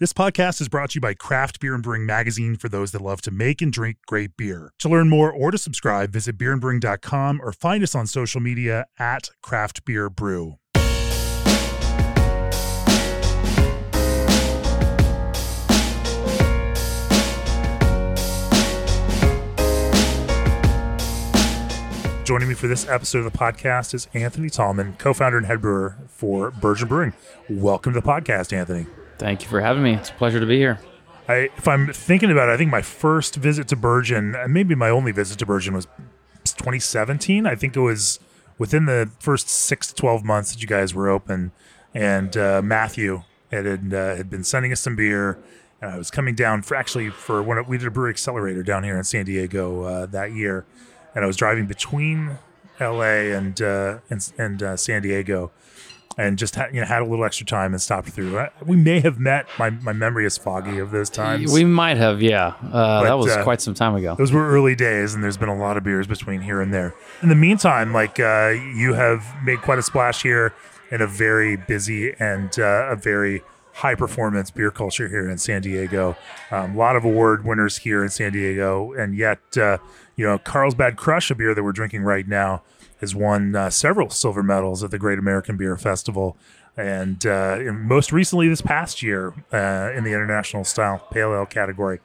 This podcast is brought to you by Craft Beer and Brewing Magazine for those that love to make and drink great beer. To learn more or to subscribe, visit beerandbrewing.com or find us on social media at Craft Beer Brew. Joining me for this episode of the podcast is Anthony Tallman, co-founder and head brewer for Burgeon Brewing. Welcome to the podcast, Anthony. Thank you for having me. It's a pleasure to be here. I, if I'm thinking about it, I think my first visit to Burgeon, maybe my only visit to Burgeon, was 2017. I think it was within the first six to 12 months that you guys were open. And uh, Matthew had had, uh, had been sending us some beer. And I was coming down for actually for when we did a brewery accelerator down here in San Diego uh, that year, and I was driving between L.A. and uh, and, and uh, San Diego, and just had, you know had a little extra time and stopped through. I, we may have met. My my memory is foggy of those times. We might have, yeah. Uh, that was uh, quite some time ago. Those were early days, and there's been a lot of beers between here and there. In the meantime, like uh, you have made quite a splash here in a very busy and uh, a very high performance beer culture here in San Diego. Um, a lot of award winners here in San Diego, and yet uh, you know Carlsbad Crush, a beer that we're drinking right now, has won uh, several silver medals at the Great American Beer Festival. And uh, most recently, this past year, uh, in the international style pale ale category.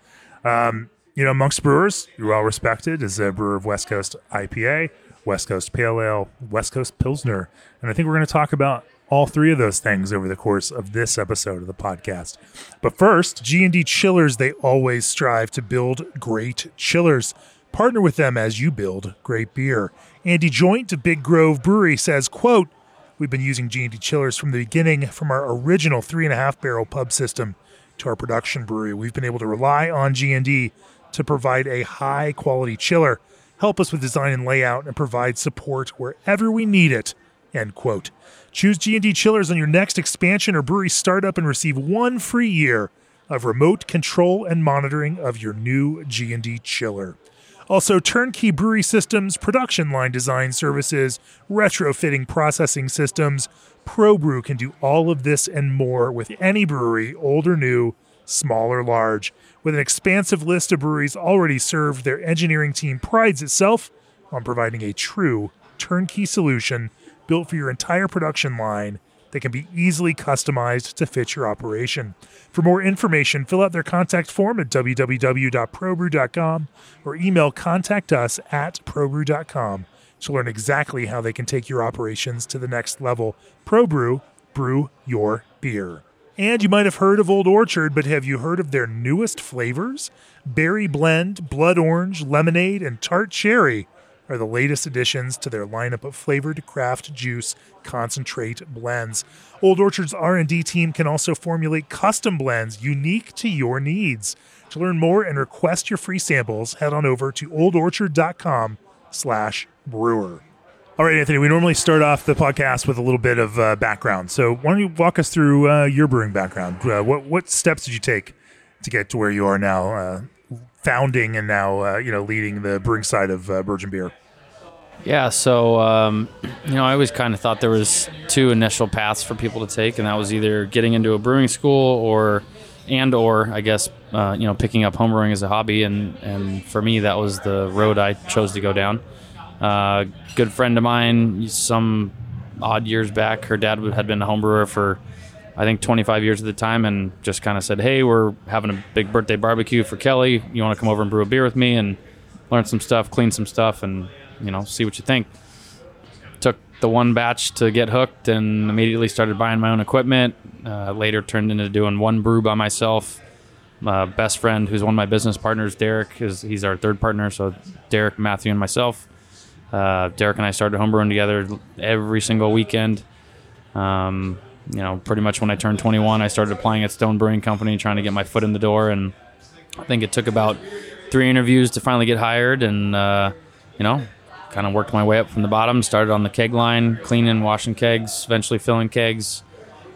Um, you know, amongst brewers, you're well respected as a brewer of West Coast IPA, West Coast Pale Ale, West Coast Pilsner. And I think we're going to talk about all three of those things over the course of this episode of the podcast. But first, G&D Chillers, they always strive to build great chillers. Partner with them as you build great beer. Andy Joint of Big Grove Brewery says, quote, We've been using G&D chillers from the beginning, from our original three and a half barrel pub system to our production brewery. We've been able to rely on G&D to provide a high quality chiller, help us with design and layout, and provide support wherever we need it. End quote. Choose G&D chillers on your next expansion or brewery startup and receive one free year of remote control and monitoring of your new G&D chiller. Also, turnkey brewery systems, production line design services, retrofitting processing systems. ProBrew can do all of this and more with any brewery, old or new, small or large. With an expansive list of breweries already served, their engineering team prides itself on providing a true turnkey solution built for your entire production line that can be easily customized to fit your operation. For more information, fill out their contact form at www.probrew.com or email contact us at probrew.com to learn exactly how they can take your operations to the next level. ProBrew, brew your beer. And you might have heard of Old Orchard, but have you heard of their newest flavors? Berry blend, blood orange, lemonade, and tart cherry are the latest additions to their lineup of flavored craft juice concentrate blends. Old Orchard's R&D team can also formulate custom blends unique to your needs. To learn more and request your free samples, head on over to oldorchard.com slash brewer. All right, Anthony, we normally start off the podcast with a little bit of uh, background. So why don't you walk us through uh, your brewing background? Uh, what, what steps did you take to get to where you are now, uh, founding and now, uh, you know, leading the brewing side of uh, Burgeon Beer? Yeah, so um, you know, I always kind of thought there was two initial paths for people to take, and that was either getting into a brewing school or, and or I guess uh, you know picking up homebrewing as a hobby, and and for me that was the road I chose to go down. Uh, good friend of mine, some odd years back, her dad had been a homebrewer for I think 25 years at the time, and just kind of said, "Hey, we're having a big birthday barbecue for Kelly. You want to come over and brew a beer with me and learn some stuff, clean some stuff, and you know, see what you think. Took the one batch to get hooked and immediately started buying my own equipment. Uh, later turned into doing one brew by myself. My best friend, who's one of my business partners, Derek, is he's our third partner. So Derek, Matthew, and myself. Uh, Derek and I started homebrewing together every single weekend. Um, you know, pretty much when I turned 21, I started applying at Stone Brewing Company, trying to get my foot in the door. And I think it took about three interviews to finally get hired. And, uh, you know, kind of worked my way up from the bottom. Started on the keg line, cleaning, washing kegs, eventually filling kegs.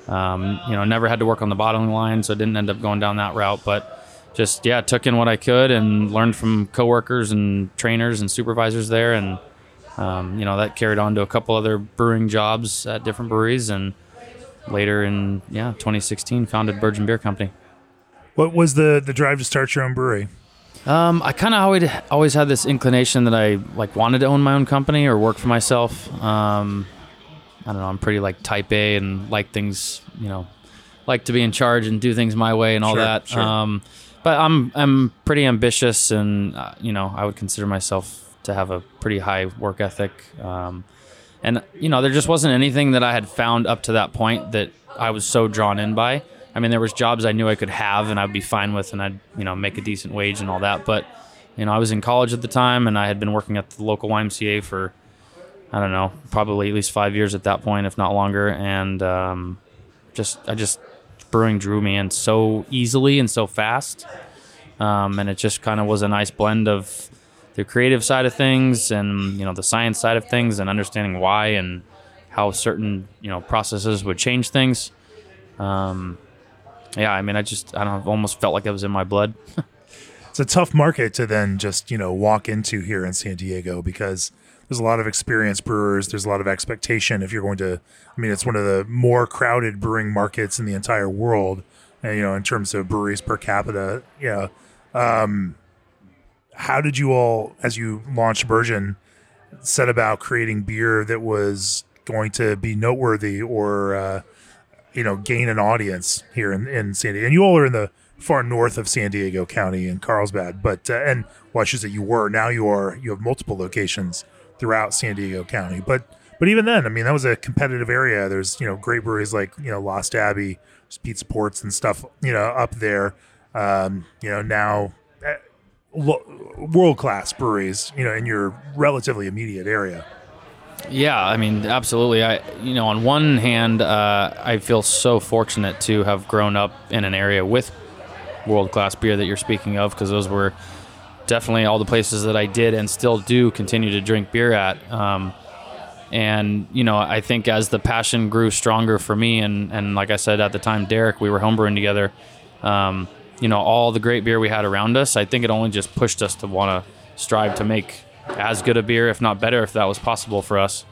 Um, you know, never had to work on the bottling line, so I didn't end up going down that route. But just yeah, took in what I could and learned from coworkers and trainers and supervisors there, and um, you know that carried on to a couple other brewing jobs at different breweries, and later in yeah 2016 founded Burgeon Beer Company. What was the the drive to start your own brewery? Um, I kind of always always had this inclination that I like wanted to own my own company or work for myself. Um, I don't know. I'm pretty like type A and like things, you know, like to be in charge and do things my way and all Sure, that. sure. Um, but I'm I'm pretty ambitious and uh, you know I would consider myself to have a pretty high work ethic. Um, and you know there just wasn't anything that I had found up to that point that I was so drawn in by. I mean there was jobs I knew I could have and I'd be fine with and I'd you know make a decent wage and all that. But you know I was in college at the time and I had been working at the local YMCA for I don't know probably at least five years at that point if not longer and um, just I just brewing drew me in so easily and so fast um, and it just kind of was a nice blend of the creative side of things and you know the science side of things and understanding why and how certain you know processes would change things um, yeah i mean i just i don't know almost felt like it was in my blood It's a tough market to then just you know walk into here in San Diego because there's a lot of experienced brewers. There's a lot of expectation if you're going to. I mean, it's one of the more crowded brewing markets in the entire world. And, you know, in terms of breweries per capita. Yeah. Um, how did you all, as you launched Burgeon, set about creating beer that was going to be noteworthy or uh, you know gain an audience here in, in San Diego. And you all are in the far north of San Diego County in Carlsbad, but uh, and well, I should say you were. Now you are. You have multiple locations throughout San Diego County, but but even then, I mean, that was a competitive area. There's you know great breweries like you know Lost Abbey, Pizza Ports and stuff you know up there. Um, you know now. World class breweries, you know, in your relatively immediate area. yeah i mean absolutely i you know on one hand uh, i feel so fortunate to have grown up in an area with world class beer that you're speaking of because those were definitely all the places that I did and still do continue to drink beer at. Um, and you know, I think as the passion grew stronger for me, and and like I said at the time, Derek, we were homebrewing together. Um, you know, all the great beer we had around us, I think it only just pushed us to want to strive to make as good a beer, if not better, if that was possible for us.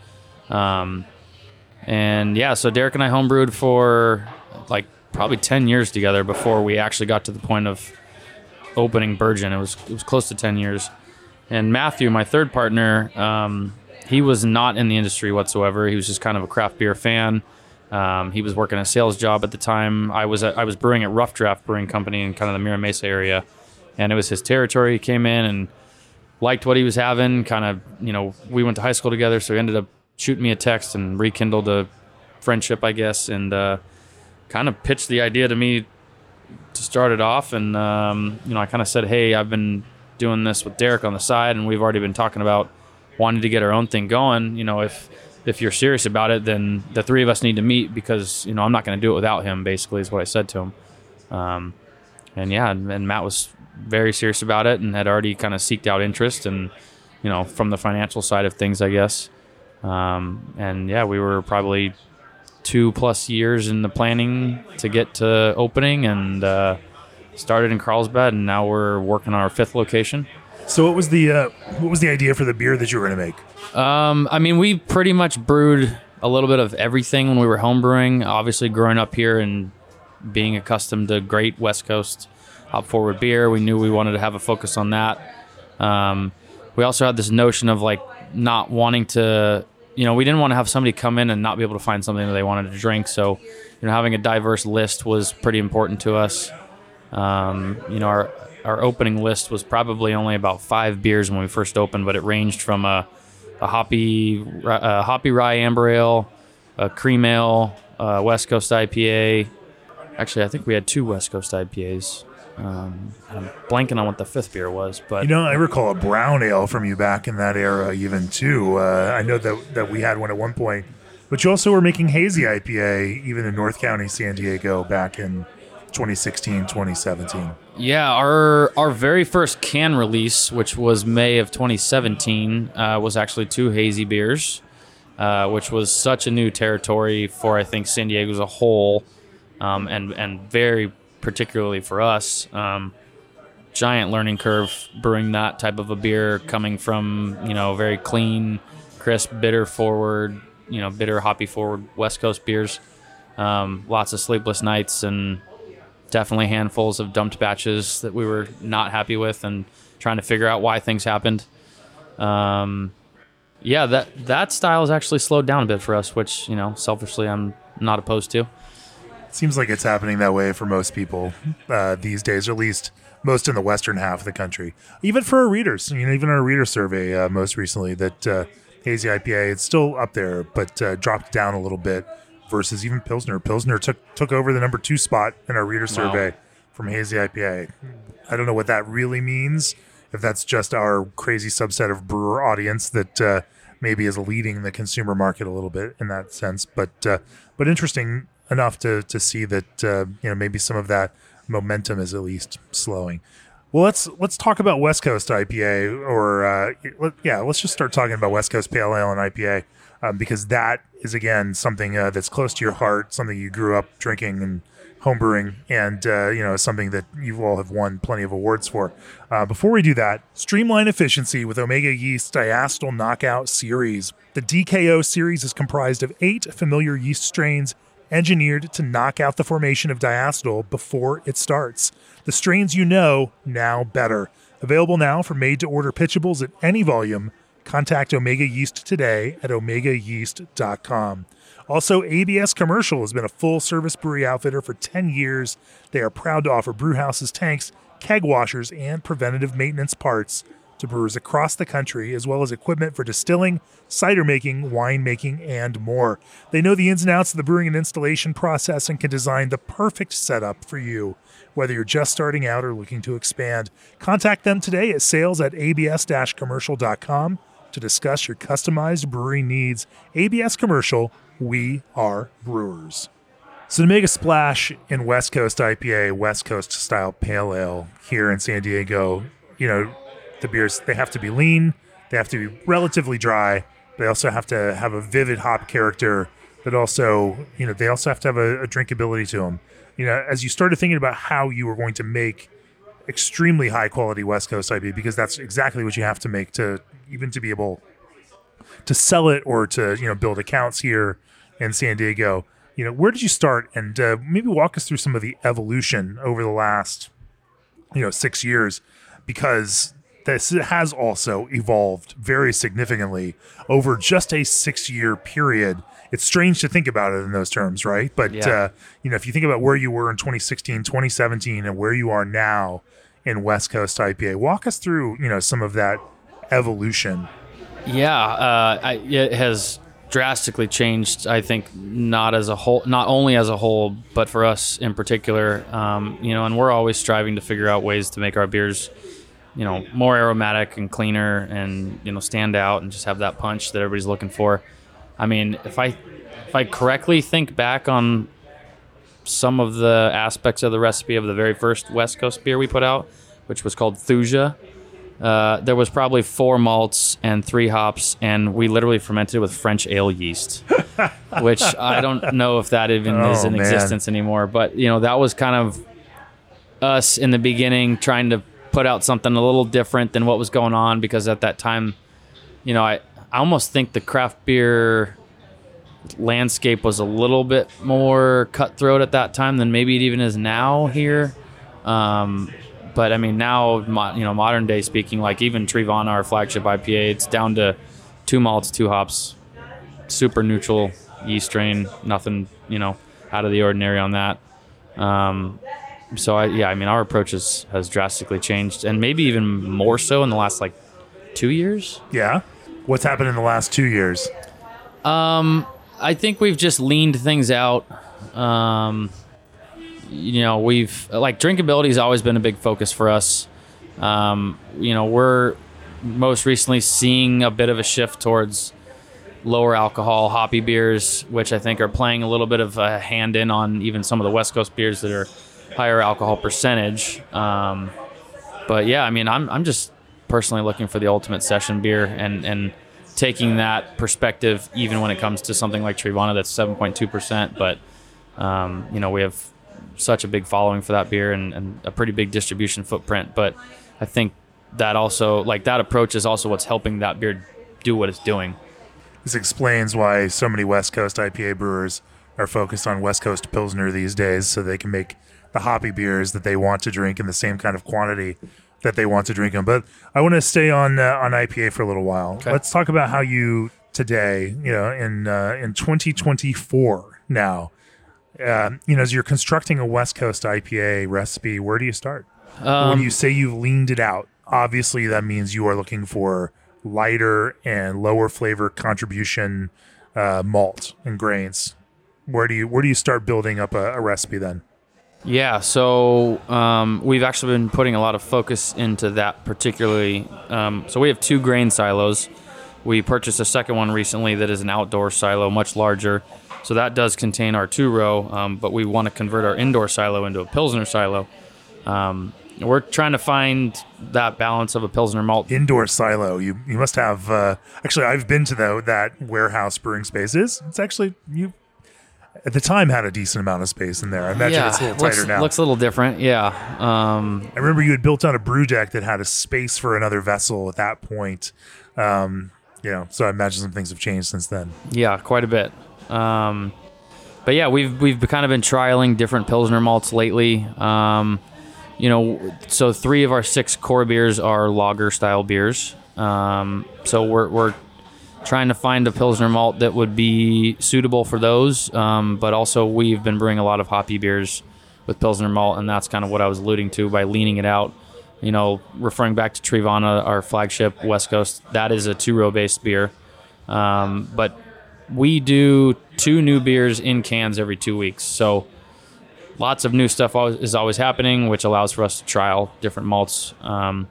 Um, and yeah, so Derek and I homebrewed for like probably 10 years together before we actually got to the point of opening Burgeon. It was it was close to 10 years. And Matthew, my third partner, um, he was not in the industry whatsoever. He was just kind of a craft beer fan. Um, he was working a sales job at the time. I was at, I was brewing at Rough Draft Brewing Company in kind of the Mira Mesa area, and it was his territory. He came in and liked what he was having. Kind of, you know, we went to high school together, so he ended up shooting me a text and rekindled a friendship, I guess, and uh, kind of pitched the idea to me to start it off. And um, you know, I kind of said, "Hey, I've been doing this with Derek on the side, and we've already been talking about wanting to get our own thing going. You know, if if you're serious about it, then the three of us need to meet because you know I'm not going to do it without him. Basically, is what I said to him. Um, and yeah, and, and Matt was very serious about it and had already kind of seeked out interest and you know from the financial side of things, I guess. Um, and yeah, we were probably two plus years in the planning to get to opening and uh, started in Carlsbad, and now we're working on our fifth location. So what was the uh, what was the idea for the beer that you were going to make? Um, I mean, we pretty much brewed a little bit of everything when we were homebrewing. Obviously, growing up here and being accustomed to great West Coast hop forward beer, we knew we wanted to have a focus on that. Um, we also had this notion of like not wanting to, you know, we didn't want to have somebody come in and not be able to find something that they wanted to drink. So, you know, having a diverse list was pretty important to us. Um, you know, our our opening list was probably only about five beers when we first opened, but it ranged from a, a hoppy a hoppy rye amber ale, a cream ale, a West Coast IPA. Actually, I think we had two West Coast IPAs. Um, I'm blanking on what the fifth beer was, but You know, I recall a brown ale from you back in that era, even too. Uh, I know that that we had one at one point, but you also were making hazy IPA even in North County, San Diego, back in 2016, 2017. Yeah, our our very first can release, which was May of 2017, uh, was actually two hazy beers, uh, which was such a new territory for I think San Diego as a whole, um, and and very particularly for us. Um, giant learning curve brewing that type of a beer, coming from you know very clean, crisp, bitter forward, you know bitter hoppy forward West Coast beers. Um, lots of sleepless nights and definitely handfuls of dumped batches that we were not happy with and trying to figure out why things happened. Um, yeah, that that style has actually slowed down a bit for us, which you know, selfishly, I'm not opposed to. Seems like it's happening that way for most people uh, these days, or at least most in the western half of the country. Even for our readers, you know, even our reader survey uh, most recently, that uh, hazy IPA it's still up there, but uh, dropped down a little bit versus even Pilsner. Pilsner took took over the number two spot in our reader survey from hazy IPA. I don't know what that really means. If that's just our crazy subset of brewer audience that uh, maybe is leading the consumer market a little bit in that sense, but uh, but interesting enough to to see that uh, you know maybe some of that momentum is at least slowing. Well, let's let's talk about West Coast IPA, or uh, let, yeah, let's just start talking about West Coast Pale Ale and IPA um, because that is again something uh, that's close to your heart, something you grew up drinking and homebrewing, and uh, you know something that you all have won plenty of awards for. Uh, before we do that, streamline efficiency with Omega Yeast Diacetyl Knockout Series. The DKO series is comprised of eight familiar yeast strains engineered to knock out the formation of diacetyl before it starts. The strains you know now better. Available now for made to order pitchables at any volume. Contact Omega Yeast today at omegayeast.com. Also, ABS Commercial has been a full service brewery outfitter for 10 years. They are proud to offer brewhouses tanks, keg washers, and preventative maintenance parts to brewers across the country, as well as equipment for distilling, cider making, wine making, and more. They know the ins and outs of the brewing and installation process and can design the perfect setup for you. Whether you're just starting out or looking to expand, contact them today at sales at abs commercial.com to discuss your customized brewery needs. ABS Commercial, we are brewers. So to make a splash in West Coast IPA, West Coast style pale ale here in San Diego, you know, the beers they have to be lean, they have to be relatively dry, they also have to have a vivid hop character, but also, you know, they also have to have a, a drinkability to them. You know, as you started thinking about how you were going to make extremely high quality West Coast IPA, because that's exactly what you have to make to even to be able to sell it or to you know build accounts here in San Diego. You know, where did you start, and uh, maybe walk us through some of the evolution over the last you know six years, because this has also evolved very significantly over just a six year period. It's strange to think about it in those terms, right? But Yeah. uh, you know, if you think about where you were in 2016, 2017, and where you are now in West Coast IPA, walk us through you know some of that evolution. Yeah, uh, I, it has drastically changed. I think not as a whole, not only as a whole, but for us in particular. Um, you know, and we're always striving to figure out ways to make our beers, you know, more aromatic and cleaner, and you know, stand out and just have that punch that everybody's looking for. I mean, if I if I correctly think back on some of the aspects of the recipe of the very first West Coast beer we put out, which was called Thuja. Uh, there was probably four malts and three hops, and we literally fermented with French ale yeast, which I don't know if that even is Oh, in man. existence anymore. But you know, that was kind of us in the beginning trying to put out something a little different than what was going on because at that time, you know, I, I almost think the craft beer landscape was a little bit more cutthroat at that time than maybe it even is now here. Um, but I mean, now, you know, modern day speaking, like even Treevana, our flagship IPA, it's down to two malts, two hops, super neutral yeast strain, nothing, you know, out of the ordinary on that. Um, so I, yeah, I mean, our approach has, has drastically changed, and maybe even more so in the last like two years. Yeah, what's happened in the last two years? Um, I think we've just leaned things out. Um, you know, we've like drinkability has always been a big focus for us. Um, you know, we're most recently seeing a bit of a shift towards lower alcohol hoppy beers, which I think are playing a little bit of a hand in on even some of the West Coast beers that are higher alcohol percentage. Um, but yeah, I mean, I'm I'm just personally looking for the ultimate session beer and and taking that perspective even when it comes to something like Treevana that's 7.2 percent. But um, you know, we have such a big following for that beer and, and a pretty big distribution footprint. But I think that also like that approach is also what's helping that beer do what it's doing. This explains why so many West Coast IPA brewers are focused on West Coast Pilsner these days, so they can make the hoppy beers that they want to drink in the same kind of quantity that they want to drink them. But I want to stay on uh, on IPA for a little while. Let's talk about how you today, you know, in uh, in 2024 now, uh, you know, as you're constructing a West Coast IPA recipe, where do you start? when you say you've leaned it out, obviously that means you are looking for lighter and lower flavor contribution uh, malt and grains. Where do you where do you start building up a, a recipe then? Yeah, so um, we've actually been putting a lot of focus into that particularly. Um, so we have two grain silos. We purchased a second one recently that is an outdoor silo, much larger. So that does contain our two row, um, but we want to convert our indoor silo into a Pilsner silo. Um, we're trying to find that balance of a Pilsner malt. Indoor silo. You you must have. Uh, actually, I've been to the, that warehouse brewing spaces. It's actually you. At the time, had a decent amount of space in there. I imagine yeah, it's a little looks, tighter now. looks a little different. Yeah. Um, I remember you had built on a brew deck that had a space for another vessel at that point. Um, you know, so I imagine some things have changed since then. Yeah, quite a bit. Um, but yeah, we've we've kind of been trialing different pilsner malts lately. Um, you know, so three of our six core beers are lager style beers. Um, so we're we're trying to find a pilsner malt that would be suitable for those. Um, but also, we've been brewing a lot of hoppy beers with pilsner malt, and that's kind of what I was alluding to by leaning it out. You know, referring back to Treevana, our flagship West Coast, that is a two row based beer. Um, but we do two new beers in cans every two weeks. So lots of new stuff is always happening, which allows for us to trial different malts. Um,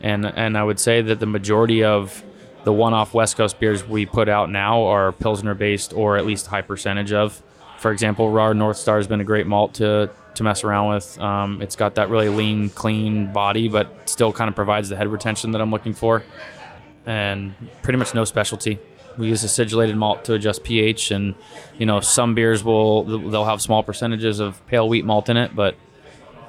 and and I would say that the majority of the one-off West Coast beers we put out now are Pilsner based, or at least high percentage of. For example, Rahr North Star has been a great malt to to mess around with. Um, it's got that really lean, clean body, but still kind of provides the head retention that I'm looking for. And pretty much no specialty. We use a acidulated malt to adjust pH, and you know some beers will they'll have small percentages of pale wheat malt in it, but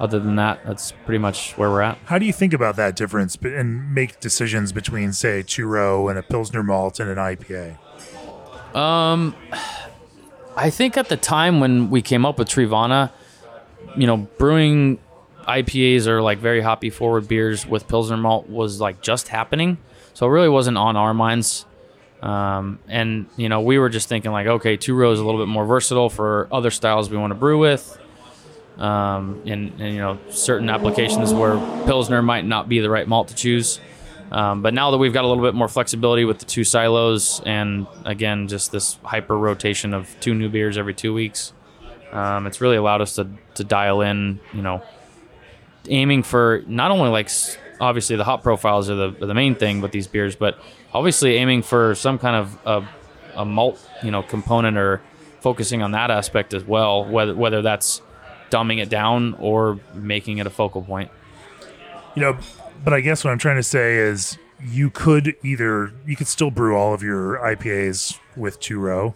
other than that, that's pretty much where we're at. How do you think about that difference and make decisions between, say, two row and a Pilsner malt and an IPA? Um, I think at the time when we came up with Treevana, you know, brewing IPAs or like very hoppy forward beers with Pilsner malt was like just happening. So it really wasn't on our minds. Um, and, you know, we were just thinking like, okay, two rows a little bit more versatile for other styles we want to brew with. Um, and, and, you know, certain applications where Pilsner might not be the right malt to choose. Um, but now that we've got a little bit more flexibility with the two silos and again, just this hyper rotation of two new beers every two weeks, um, it's really allowed us to, to dial in, you know, aiming for not only like obviously the hop profiles are the, are the main thing with these beers, but obviously aiming for some kind of a, a malt, you know, component or focusing on that aspect as well, whether, whether that's dumbing it down or making it a focal point. You know, but I guess what I'm trying to say is you could either you could still brew all of your IPAs with two row,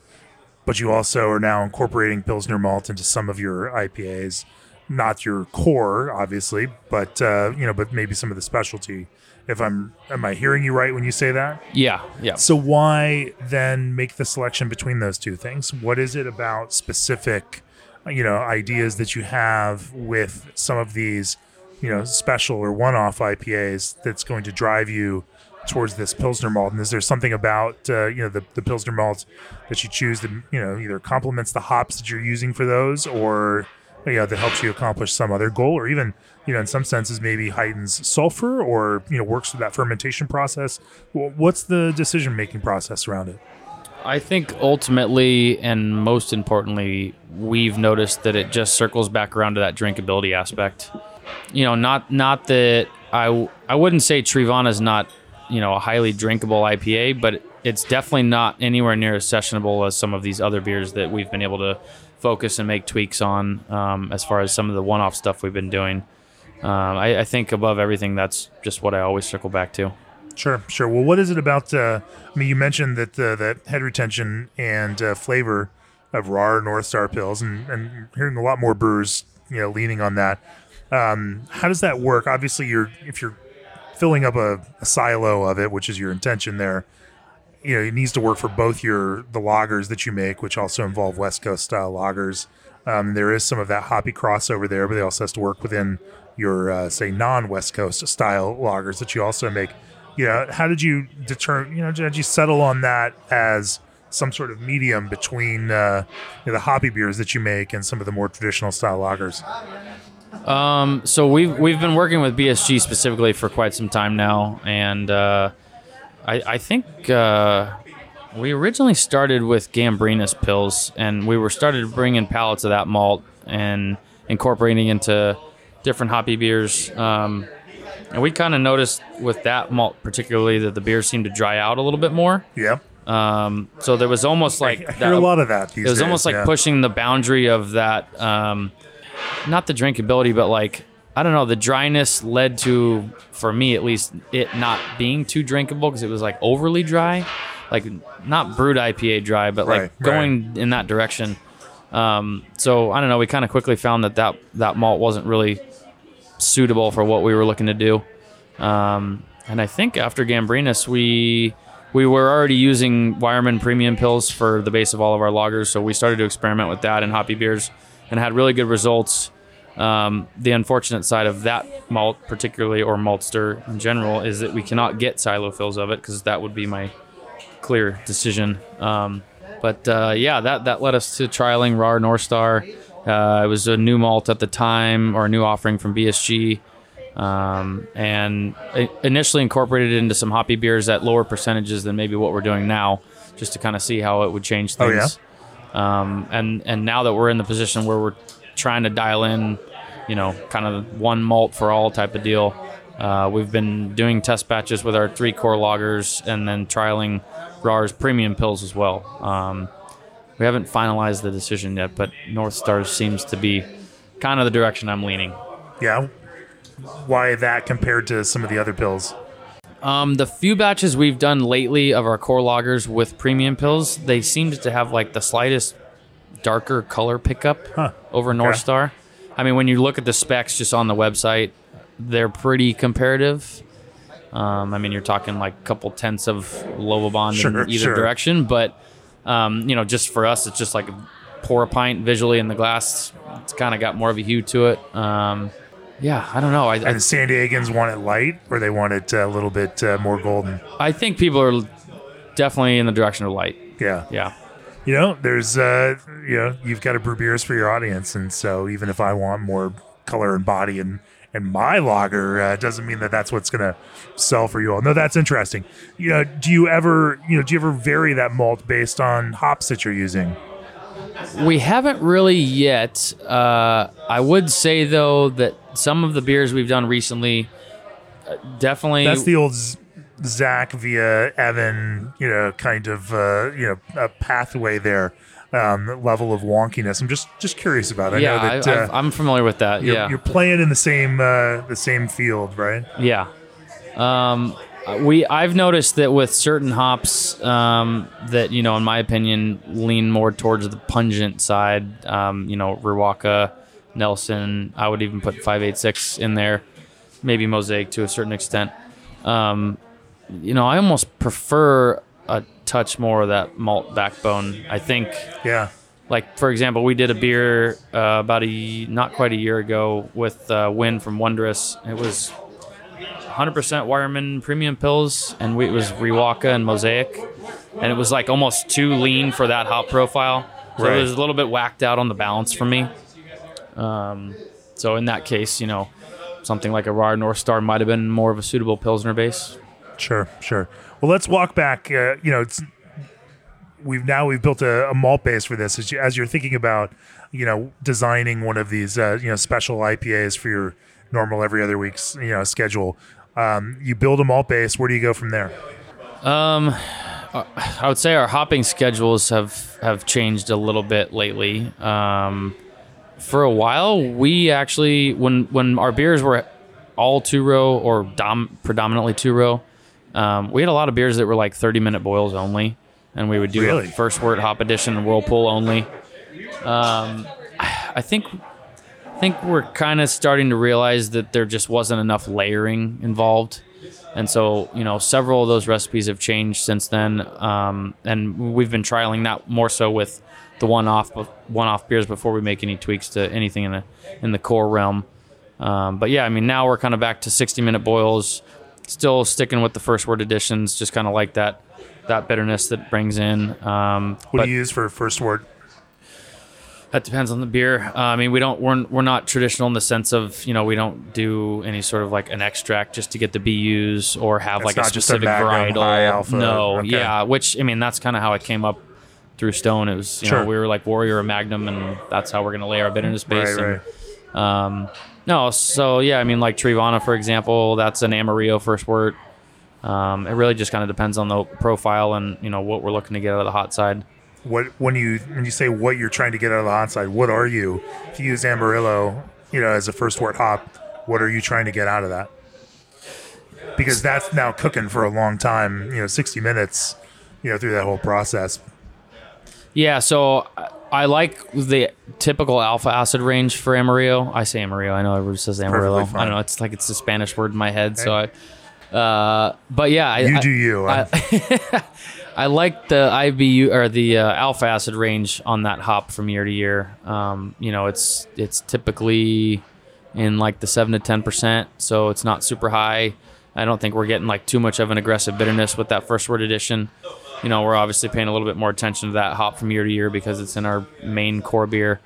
but you also are now incorporating Pilsner malt into some of your IPAs. Not your core, obviously, but uh, you know, but maybe some of the specialty. If I'm, am I hearing you right when you say that? Yeah, yeah. So why then make the selection between those two things? What is it about specific, you know, ideas that you have with some of these, you know, special or one-off IPAs that's going to drive you towards this Pilsner malt? And is there something about, uh, you know, the, the Pilsner malt that you choose that, you know, either complements the hops that you're using for those or, you know, that helps you accomplish some other goal or even, you know, in some senses maybe heightens sulfur or, you know, works with that fermentation process? Wh- What's the decision-making process around it? I think ultimately and most importantly, we've noticed that it just circles back around to that drinkability aspect. You know, not not that I I wouldn't say Treevana is not you know a highly drinkable IPA, but it's definitely not anywhere near as sessionable as some of these other beers that we've been able to focus and make tweaks on. Um, as far as some of the one-off stuff we've been doing, um, I, I think above everything, that's just what I always circle back to. Sure, sure. Well, what is it about? Uh, I mean, you mentioned that uh, that head retention and uh, flavor of Rahr North Star Pils, and, and hearing a lot more brewers, you know, leaning on that. Um, how does that work? Obviously, you're if you're filling up a, a silo of it, which is your intention there. You know, it needs to work for both your the lagers that you make, which also involve West Coast style lagers, Um, there is some of that hoppy crossover there, but it also has to work within your uh, say non-West Coast style lagers that you also make. You know, how did you determine? You know, did you settle on that as some sort of medium between uh, you know, the hoppy beers that you make and some of the more traditional style lagers? Um, so we've we've been working with BSG specifically for quite some time now, and uh, I, I think uh, we originally started with Gambrinus Pils, and we were started bringing pallets of that malt and incorporating into different hoppy beers. Um, and we kind of noticed with that malt particularly that the beer seemed to dry out a little bit more. Yeah, Um, so there was almost like I hear a lot of that these it was days, almost like yeah. pushing the boundary of that um, not the drinkability but like i don't know the dryness led to for me at least it not being too drinkable because it was like overly dry like not brewed ipa dry but like Right, right. going in that direction um, so i don't know we kind of quickly found that, that that malt wasn't really suitable for what we were looking to do um, and i think after gambrinus we we were already using Weyermann premium Pils for the base of all of our lagers, so we started to experiment with that in hoppy beers and had really good results. Um, the unfortunate side of that malt, particularly or maltster in general, is that we cannot get silo fills of it because that would be my clear decision. Um, but uh, yeah, that that led us to trialing Rahr North Star. Uh, it was a new malt at the time, or a new offering from BSG, um, and initially incorporated into some hoppy beers at lower percentages than maybe what we're doing now, just to kind of see how it would change things. Oh, yeah? Um, and and now that we're in the position where we're trying to dial in, you know, kind of one malt for all type of deal. Uh, we've been doing test batches with our three core lagers and then trialing Rahr's premium Pils as well. Um, we haven't finalized the decision yet, but North Star seems to be kind of the direction I'm leaning. yeah. Why that compared to some of the other Pils? Um, the few batches we've done lately of our core lagers with premium Pils, they seemed to have like the slightest darker color pickup Huh. over North. Star. I mean, when you look at the specs just on the website, they're pretty comparative. Um, I mean, you're talking like a couple tenths of Lovibond Sure, in either sure. direction, but um, you know, just for us, it's just like pour a pint visually in the glass. It's kind of got more of a hue to it. Um, yeah, I don't know. I, I And the San Diegans want it light, or they want it uh, a little bit uh, more golden. I think people are definitely in the direction of light. Yeah. Yeah. You know, there's uh, you know, you've got to brew beers for your audience, and so even if I want more color and body and and my lager, uh, doesn't mean that that's what's gonna sell for you all. No, that's interesting. You know, do you ever, you know, do you ever vary that malt based on hops that you're using? We haven't really yet. Uh, I would say though that some of the beers we've done recently uh, definitely That's the old Z- Zach via Evan, you know, kind of, uh, you know, a pathway there, um, level of wonkiness. I'm just just curious about. It. I yeah, know that I, uh, I've- I'm familiar with that. you're, yeah, you're playing in the same uh, the same field, right? Yeah. Um, we I've noticed that with certain hops um, that you know, in my opinion, lean more towards the pungent side. Um, you know, Riwaka, Nelson. I would even put five eight six in there, maybe Mosaic to a certain extent. Um, you know, I almost prefer a touch more of that malt backbone. I think Yeah. like for example, we did a beer uh, about a not quite a year ago with uh, Win from Wondrous. It was 100% Weyermann premium Pils, and we, it was Riwaka and Mosaic, and it was like almost too lean for that hop profile. So Right. it was a little bit whacked out on the balance for me. Um, so in that case, you know, something like a Rahr North Star might have been more of a suitable Pilsner base. Sure, sure. Well, let's walk back. Uh, you know, we've now we've built a, a malt base for this. As, you, as you're thinking about, you know, designing one of these, uh, you know, special IPAs for your normal every other week's, you know, schedule. Um, you build a malt base. Where do you go from there? Um, I would say our hopping schedules have have changed a little bit lately. Um, for a while, we actually when when our beers were all two row or dom, predominantly two row, um, we had a lot of beers that were like thirty minute boils only, and we would do Really? a first wort hop edition and whirlpool only. Um, I think I think we're kind of starting to realize that there just wasn't enough layering involved. And so, you know, several of those recipes have changed since then, um, and we've been trialing that more so with the one-off one-off beers before we make any tweaks to anything in the in the core realm. Um, but yeah, I mean, now we're kind of back to 60-minute boils, still sticking with the first wort additions, just kind of like that that bitterness that brings in. Um, What do you use for first wort? that depends on the beer. Uh, I mean, we don't we're, we're not traditional in the sense of you know we don't do any sort of like an extract just to get the BUs or have It's like a a specific Magnum varietal. No, Okay. yeah, which I mean that's kind of how it came up through Stone. It was you Sure. know we were like Warrior or Magnum, and that's how we're gonna lay our bitterness base. Right, and, Um, no, so yeah, I mean like Treevana for example, that's an Amarillo first wort. Um, it really just kind of depends on the profile and you know what we're looking to get out of the hot side. What when you when you say what you're trying to get out of the hot side, what are you? If you use Amarillo, you know, as a first wort hop, what are you trying to get out of that? Because that's now cooking for a long time, you know, 60 minutes, you know, through that whole process. Yeah, so I- like the typical alpha acid range for Amarillo. I say Amarillo. I know everybody says Amarillo. I don't know. It's like it's a Spanish word in my head. So I, uh, but yeah, I, You do you. I, I like the IBU or the uh, alpha acid range on that hop from year to year. Um, you know, it's it's typically in like the seven to ten percent, so it's not super high. I don't think we're getting like too much of an aggressive bitterness with that first wort addition. You know, we're obviously paying a little bit more attention to that hop from year to year because it's in our main core beer.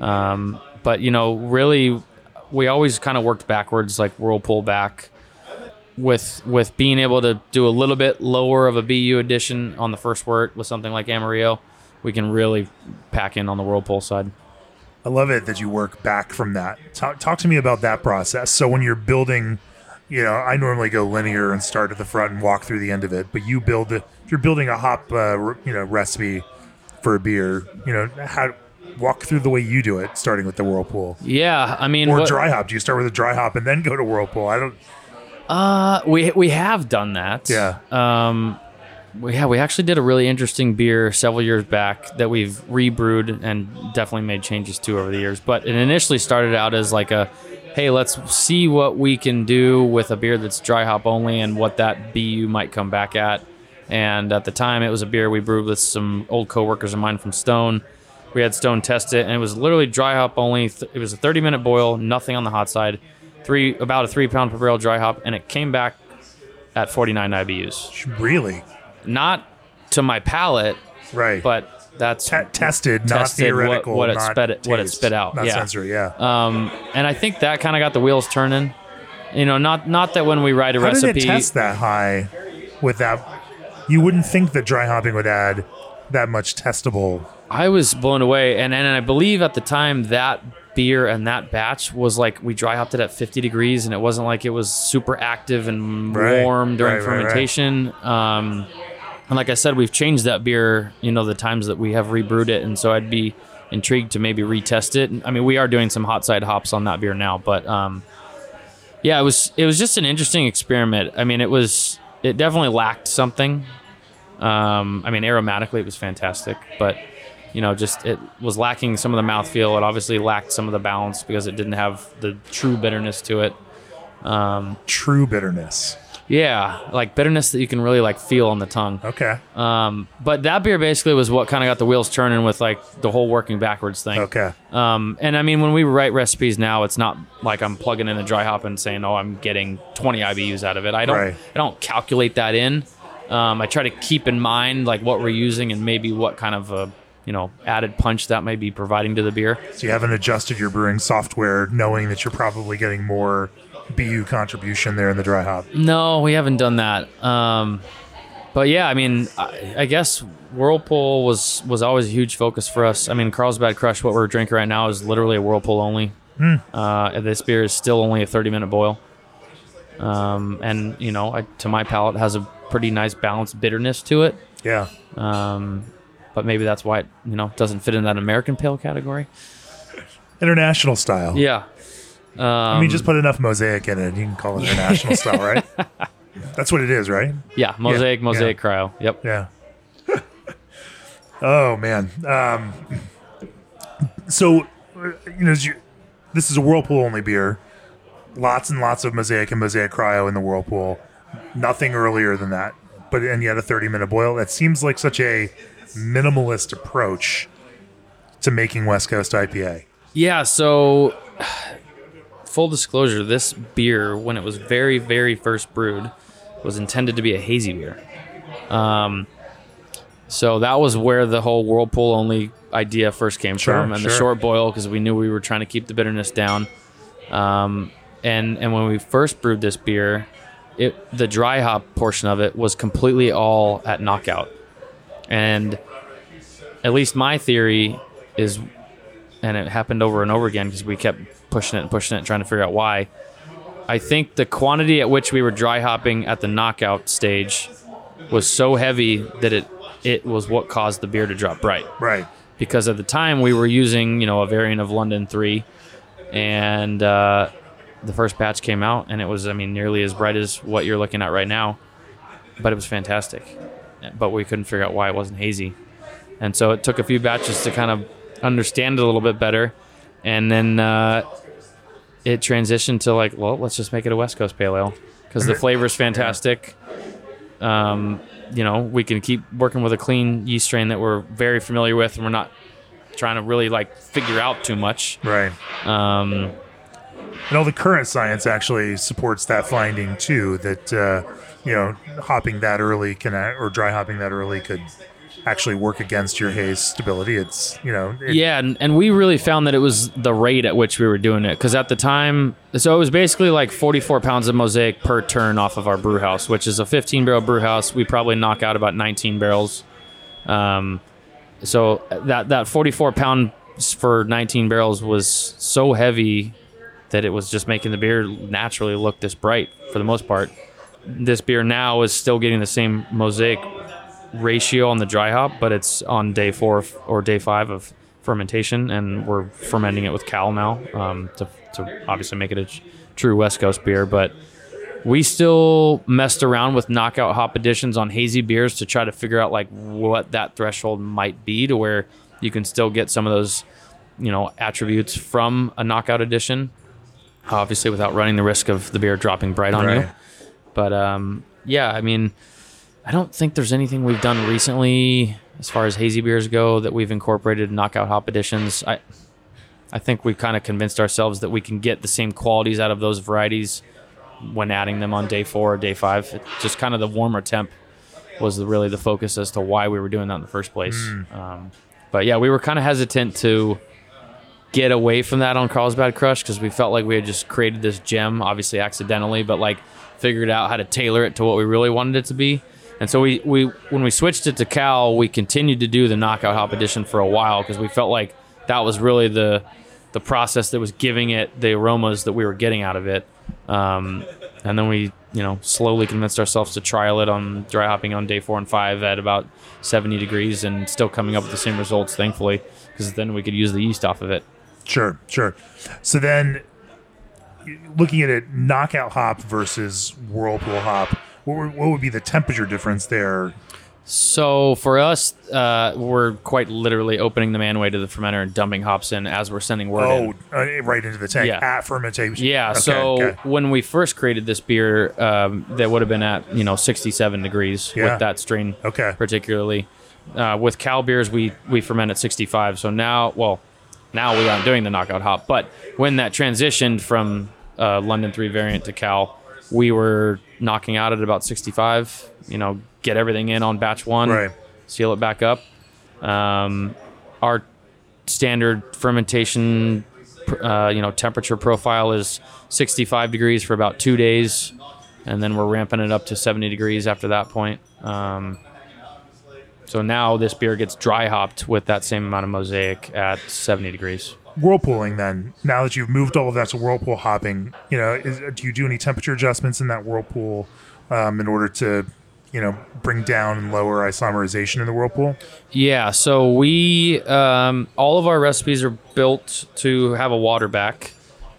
Um, but you know, really, we always kind of worked backwards, like whirlpool back with with being able to do a little bit lower of a BU addition on the first wort with something like Amarillo, we can really pack in on the whirlpool side. I love it that you work back from that. Talk, talk to me about that process. So when you're building, you know, I normally go linear and start at the front and walk through the end of it, but you build it. If you're building a hop, uh, you know, recipe for a beer, you know, how walk through the way you do it, starting with the whirlpool Yeah, I mean, or what- dry hop. Do you start with a dry hop and then go to whirlpool? I don't. Uh, we we have done that. Yeah. Um, we yeah, we actually did a really interesting beer several years back that we've rebrewed and definitely made changes to over the years. But it initially started out as like a, hey, let's see what we can do with a beer that's dry hop only and what that BU might come back at. And at the time, it was a beer we brewed with some old coworkers of mine from Stone. We had Stone test it, and it was literally dry hop only. It was a 30 minute boil, nothing on the hot side, three about a three pound per barrel dry hop, and it came back at 49 IBUs. Really? Not to my palate, Right. but that's Te- tested, not tested what- theoretical. what it not spit- what it spit out, Not yeah. sensory. Yeah. um, and I think that kind of got the wheels turning. You know, not not that when we write a How recipe, did it test that high with that? You wouldn't think that dry hopping would add that much testable. I was blown away, and and I believe at the time that beer and that batch was like we dry hopped it at 50 degrees, and it wasn't like it was super active and Right, warm during right, right, right. fermentation. Um, and like I said, we've changed that beer, you know, the times that we have rebrewed it, and so I'd be intrigued to maybe retest it. I mean, we are doing some hot side hops on that beer now, but um, yeah, it was it was just an interesting experiment. I mean, it was it definitely lacked something. Um, I mean, aromatically, it was fantastic, but you know, just it was lacking some of the mouthfeel. It obviously lacked some of the balance because it didn't have the true bitterness to it. True bitterness. Yeah, like bitterness that you can really like feel on the tongue. Okay. Um, but that beer basically was what kind of got the wheels turning with like the whole working backwards thing. Okay. Um, and I mean, when we write recipes now, it's not like I'm plugging in a dry hop and saying, "Oh, I'm getting 20 IBUs out of it." I don't. Right. I don't calculate that in. Um, I try to keep in mind like what we're using and maybe what kind of a you know added punch that may be providing to the beer. So you haven't adjusted your brewing software, knowing that you're probably getting more BU contribution there in the dry hop. No, we haven't done that. Um, but yeah, I mean, I, I guess Whirlpool was was always a huge focus for us. I mean, Carlsbad Crush, what we're drinking right now, is literally a Whirlpool only. Uh, this beer is still only a 30 minute boil. Um, and you know, I, to my palate, has a pretty nice balanced bitterness to it. Yeah. Um, but maybe that's why it you know doesn't fit in that American pale category. International style. Yeah. Um, I mean, just put enough mosaic in it. You can call it international style, right? That's what it is, right? yeah, mosaic, yeah. mosaic cryo. Yep. Yeah. oh man. Um, so, you know, this is a whirlpool only beer. Lots and lots of mosaic and mosaic cryo in the whirlpool. nothing earlier than that. But and yet a 30 minute boil. That seems like such a minimalist approach to making West Coast IPA. Yeah, so full disclosure, this beer, when it was very, very first brewed, was intended to be a hazy beer. Um, so that was where the whole whirlpool only idea first came Sure, from, and sure. the short boil because we knew we were trying to keep the bitterness down. Um, and and when we first brewed this beer, it the dry hop portion of it was completely all at knockout, and at least my theory is, and it happened over and over again because we kept pushing it and pushing it, and trying to figure out why. I think the quantity at which we were dry hopping at the knockout stage was so heavy that it it was what caused the beer to drop bright Right. because at the time we were using you know a variant of London three, and uh, the first batch came out and it was I mean nearly as bright as what you're looking at right now, but it was fantastic, but we couldn't figure out why it wasn't hazy, and so it took a few batches to kind of understand it a little bit better, and then uh, it transitioned to like well let's just make it a West Coast Pale Ale because the flavor is fantastic. Um, you know, we can keep working with a clean yeast strain that we're very familiar with, and we're not trying to really like figure out too much. Right. Um, And all the current science actually supports that finding too. That uh, you know, hopping that early can or dry hopping that early could actually work against your haze stability. It's you know, it- yeah, and, and we really found that it was the rate at which we were doing it because at the time, so it was basically like 44 pounds of mosaic per turn off of our brew house, which is a 15 barrel brew house. We probably knock out about 19 barrels. Um, so that that 44 pound for 19 barrels was so heavy that it was just making the beer naturally look this bright for the most part. This beer now is still getting the same mosaic ratio on the dry hop, but it's on day four f- or day five of fermentation, and we're fermenting it with cal now um, to, to obviously make it a tr- true West Coast beer. But we still messed around with knockout hop additions on hazy beers to try to figure out like what that threshold might be to where you can still get some of those you know attributes from a knockout addition obviously without running the risk of the beer dropping bright on you but um, yeah i mean i don't think there's anything we've done recently as far as hazy beers go that we've incorporated knockout hop additions i i think we've kind of convinced ourselves that we can get the same qualities out of those varieties when adding them on day four or day five. It's just kind of the warmer temp was the, really the focus as to why we were doing that in the first place. Um, but yeah we were kind of hesitant to get away from that on Carlsbad Crush because we felt like we had just created this gem, obviously accidentally, but like figured out how to tailor it to what we really wanted it to be. And so we, we when we switched it to Cal, we continued to do the knockout hop edition for a while because we felt like that was really the the process that was giving it the aromas that we were getting out of it. Um, and then we, you know, slowly convinced ourselves to trial it on dry hopping on day four and five at about 70 degrees and still coming up with the same results, thankfully, because then we could use the yeast off of it. Sure, sure. So then, looking at it, knockout hop versus whirlpool hop, what, would- what would be the temperature difference there? So for us, uh, we're quite literally opening the manway to the fermenter and dumping hops in as we're sending wort Oh, in. uh, right into the tank Yeah. at fermentation. Yeah. Okay, so okay. when we first created this beer, um, that would have been at you know 67 degrees Yeah. with that strain Okay. particularly. Uh, with Cal beers, we we ferment at 65. So now, well, now we aren't doing the knockout hop, but when that transitioned from uh, London three variant to Cal, we were knocking out at about 65. You know, get everything in on batch one, Right. seal it back up. Um, our standard fermentation, uh, you know, temperature profile is 65 degrees for about two days, and then we're ramping it up to 70 degrees after that point. Um, so now this beer gets dry hopped with that same amount of mosaic at 70 degrees. Whirlpooling then now that you've moved all of that to whirlpool hopping you know is, do you do any temperature adjustments in that whirlpool um, in order to you know bring down and lower isomerization in the whirlpool Yeah, so we um, all of our recipes are built to have a water back.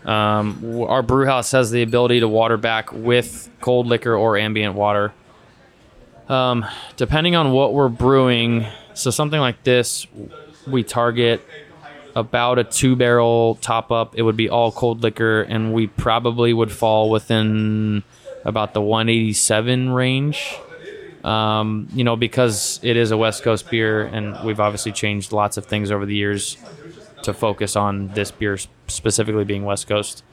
Um, our brew house has the ability to water back with cold liquor or ambient water. Um, depending on what we're brewing, so something like this, we target about a two barrel top up. It would be all cold liquor, and we probably would fall within about the 187 range. Um, you know, because it is a West Coast beer, and we've obviously changed lots of things over the years to focus on this beer specifically being West Coast.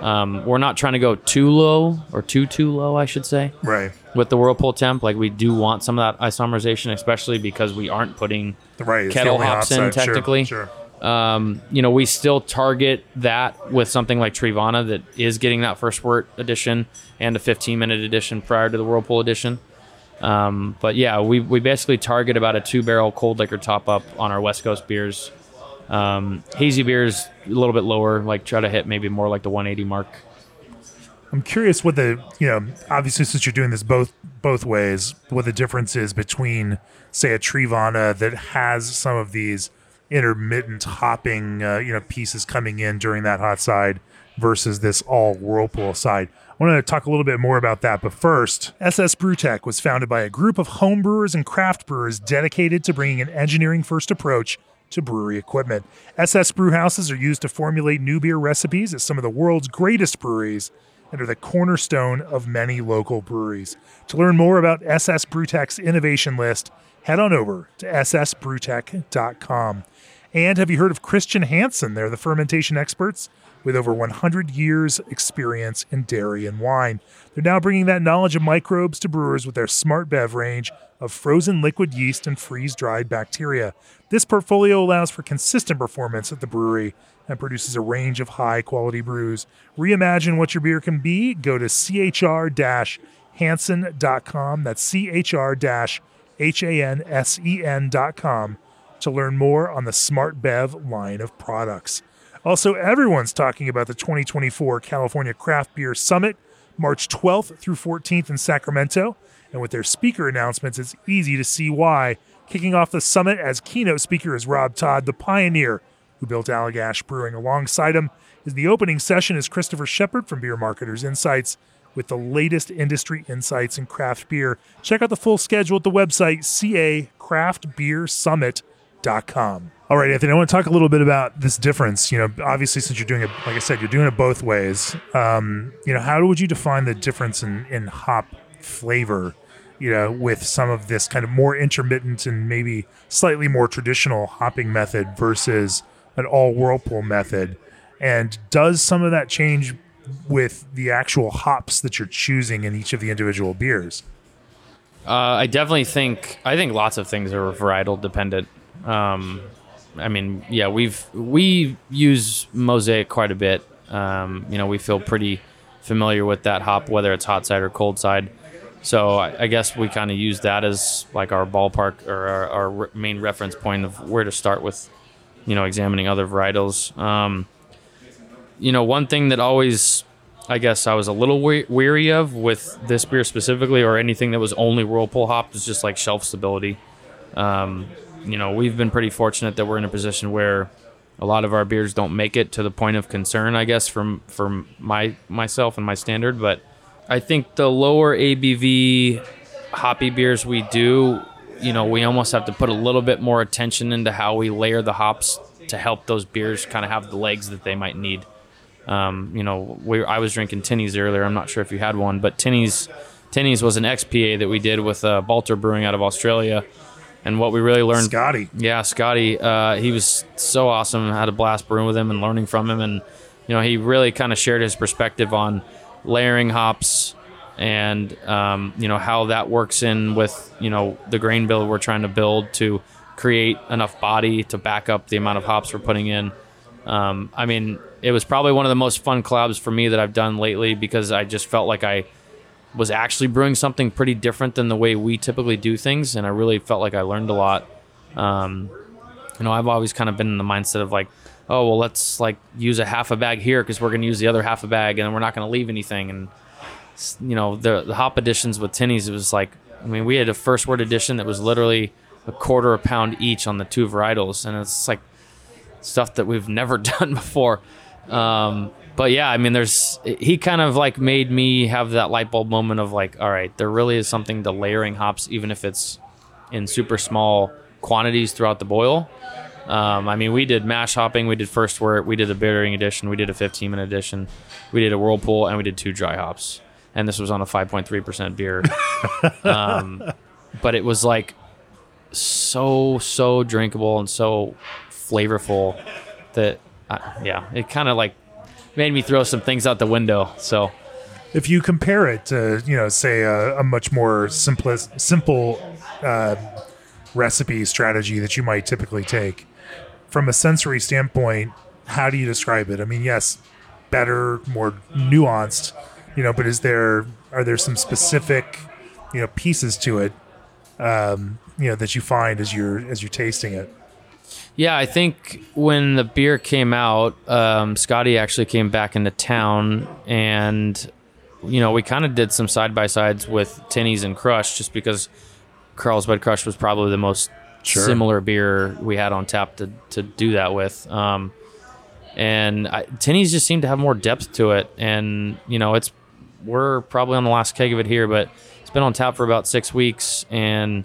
Um, we're not trying to go too low or too too low, I should say. Right. With the whirlpool temp, like we do want some of that isomerization, especially because we aren't putting Right. kettle hops in upside. Sure, technically. Sure. Um, you know, we still target that with something like Treevana that is getting that first wort edition and a 15 minute edition prior to the Whirlpool edition. Um, but yeah, we, we basically target about a two barrel cold liquor top up on our West Coast beers. Um, hazy beers a little bit lower, like try to hit maybe more like the 180 mark. I'm curious what the you know obviously since you're doing this both both ways, what the difference is between say a Treevana that has some of these intermittent hopping uh, you know pieces coming in during that hot side versus this all whirlpool side. I want to talk a little bit more about that, but first, SS Brewtech was founded by a group of home brewers and craft brewers dedicated to bringing an engineering first approach to brewery equipment. SS brewhouses are used to formulate new beer recipes at some of the world's greatest breweries and are the cornerstone of many local breweries. To learn more about SS Brewtech's innovation list, head on over to ssbrewtech.com. And have you heard of Christian Hansen? They're the fermentation experts with over 100 years experience in dairy and wine. They're now bringing that knowledge of microbes to brewers with their Smart Bev range of frozen liquid yeast and freeze-dried bacteria. This portfolio allows for consistent performance at the brewery and produces a range of high-quality brews. Reimagine what your beer can be. Go to chr-hansen.com. That's chr-hansen.com to learn more on the Smart Bev line of products. Also, everyone's talking about the 2024 California Craft Beer Summit, March 12th through 14th in Sacramento. And with their speaker announcements, it's easy to see why. Kicking off the summit as keynote speaker is Rob Tod, the pioneer who built Allagash Brewing. Alongside him is the opening session is Christopher Shepard from Beer Marketers Insights with the latest industry insights in craft beer. Check out the full schedule at the website cacraftbeersummit.com. All right, Anthony, I want to talk a little bit about this difference. You know, obviously, since you're doing it, like I said, you're doing it both ways. Um, you know, how would you define the difference in, in hop flavor, you know, with some of this kind of more intermittent and maybe slightly more traditional hopping method versus an all whirlpool method? And does some of that change with the actual hops that you're choosing in each of the individual beers? Uh, I definitely think I think lots of things are varietal dependent. Um, I mean, yeah, we've we use mosaic quite a bit. Um, you know, we feel pretty familiar with that hop, whether it's hot side or cold side. So I, I guess we kind of use that as like our ballpark or our, our main reference point of where to start with, you know, examining other varietals. Um, you know, one thing that always, I guess, I was a little we- weary of with this beer specifically, or anything that was only whirlpool hopped, is just like shelf stability. Um, you know, we've been pretty fortunate that we're in a position where a lot of our beers don't make it to the point of concern, I guess, from from my myself and my standard. But I think the lower ABV hoppy beers we do, you know, we almost have to put a little bit more attention into how we layer the hops to help those beers kind of have the legs that they might need. Um, you know, we, I was drinking Tinnies earlier. I'm not sure if you had one, but Tinnies, Tinnies was an XPA that we did with uh, Balter Brewing out of Australia. And what we really learned, Scotty. yeah, Scotty, uh, he was so awesome. Had a blast brewing with him and learning from him, and you know, he really kind of shared his perspective on layering hops and um, you know how that works in with you know the grain bill we're trying to build to create enough body to back up the amount of hops we're putting in. Um, I mean, it was probably one of the most fun collabs for me that I've done lately because I just felt like I was actually brewing something pretty different than the way we typically do things, and I really felt like I learned a lot. Um, you know, I've always kind of been in the mindset of like, oh well, let's like use a half a bag here because we're going to use the other half a bag, and we're not going to leave anything. And you know, the, the hop additions with tinnies, it was like, I mean, we had a first wort edition that was literally a quarter a pound each on the two varietals, and it's like stuff that we've never done before. Um, but yeah, I mean, there's he kind of like made me have that light bulb moment of like, all right, there really is something to layering hops, even if it's in super small quantities throughout the boil. Um, I mean, we did mash hopping, we did first wort, we did a bittering edition, we did a 15 minute edition, we did a whirlpool, and we did two dry hops. and this was on a 5.3% beer. um, but it was like so so drinkable and so flavorful that uh, yeah, it kind of like made me throw some things out the window. So if you compare it to you know say a, a much more simplest simple uh, recipe strategy that you might typically take from a sensory standpoint how do you describe it i mean yes better more nuanced you know but is there are there some specific you know pieces to it um, you know that you find as you're as you're tasting it yeah, I think when the beer came out, um, Scotty actually came back into town, and you know we kind of did some side by sides with Tinnies and Crush, just because Carlsbad Crush was probably the most sure. similar beer we had on tap to to do that with. Um, and I, Tinnies just seemed to have more depth to it, and you know it's we're probably on the last keg of it here, but it's been on tap for about six weeks, and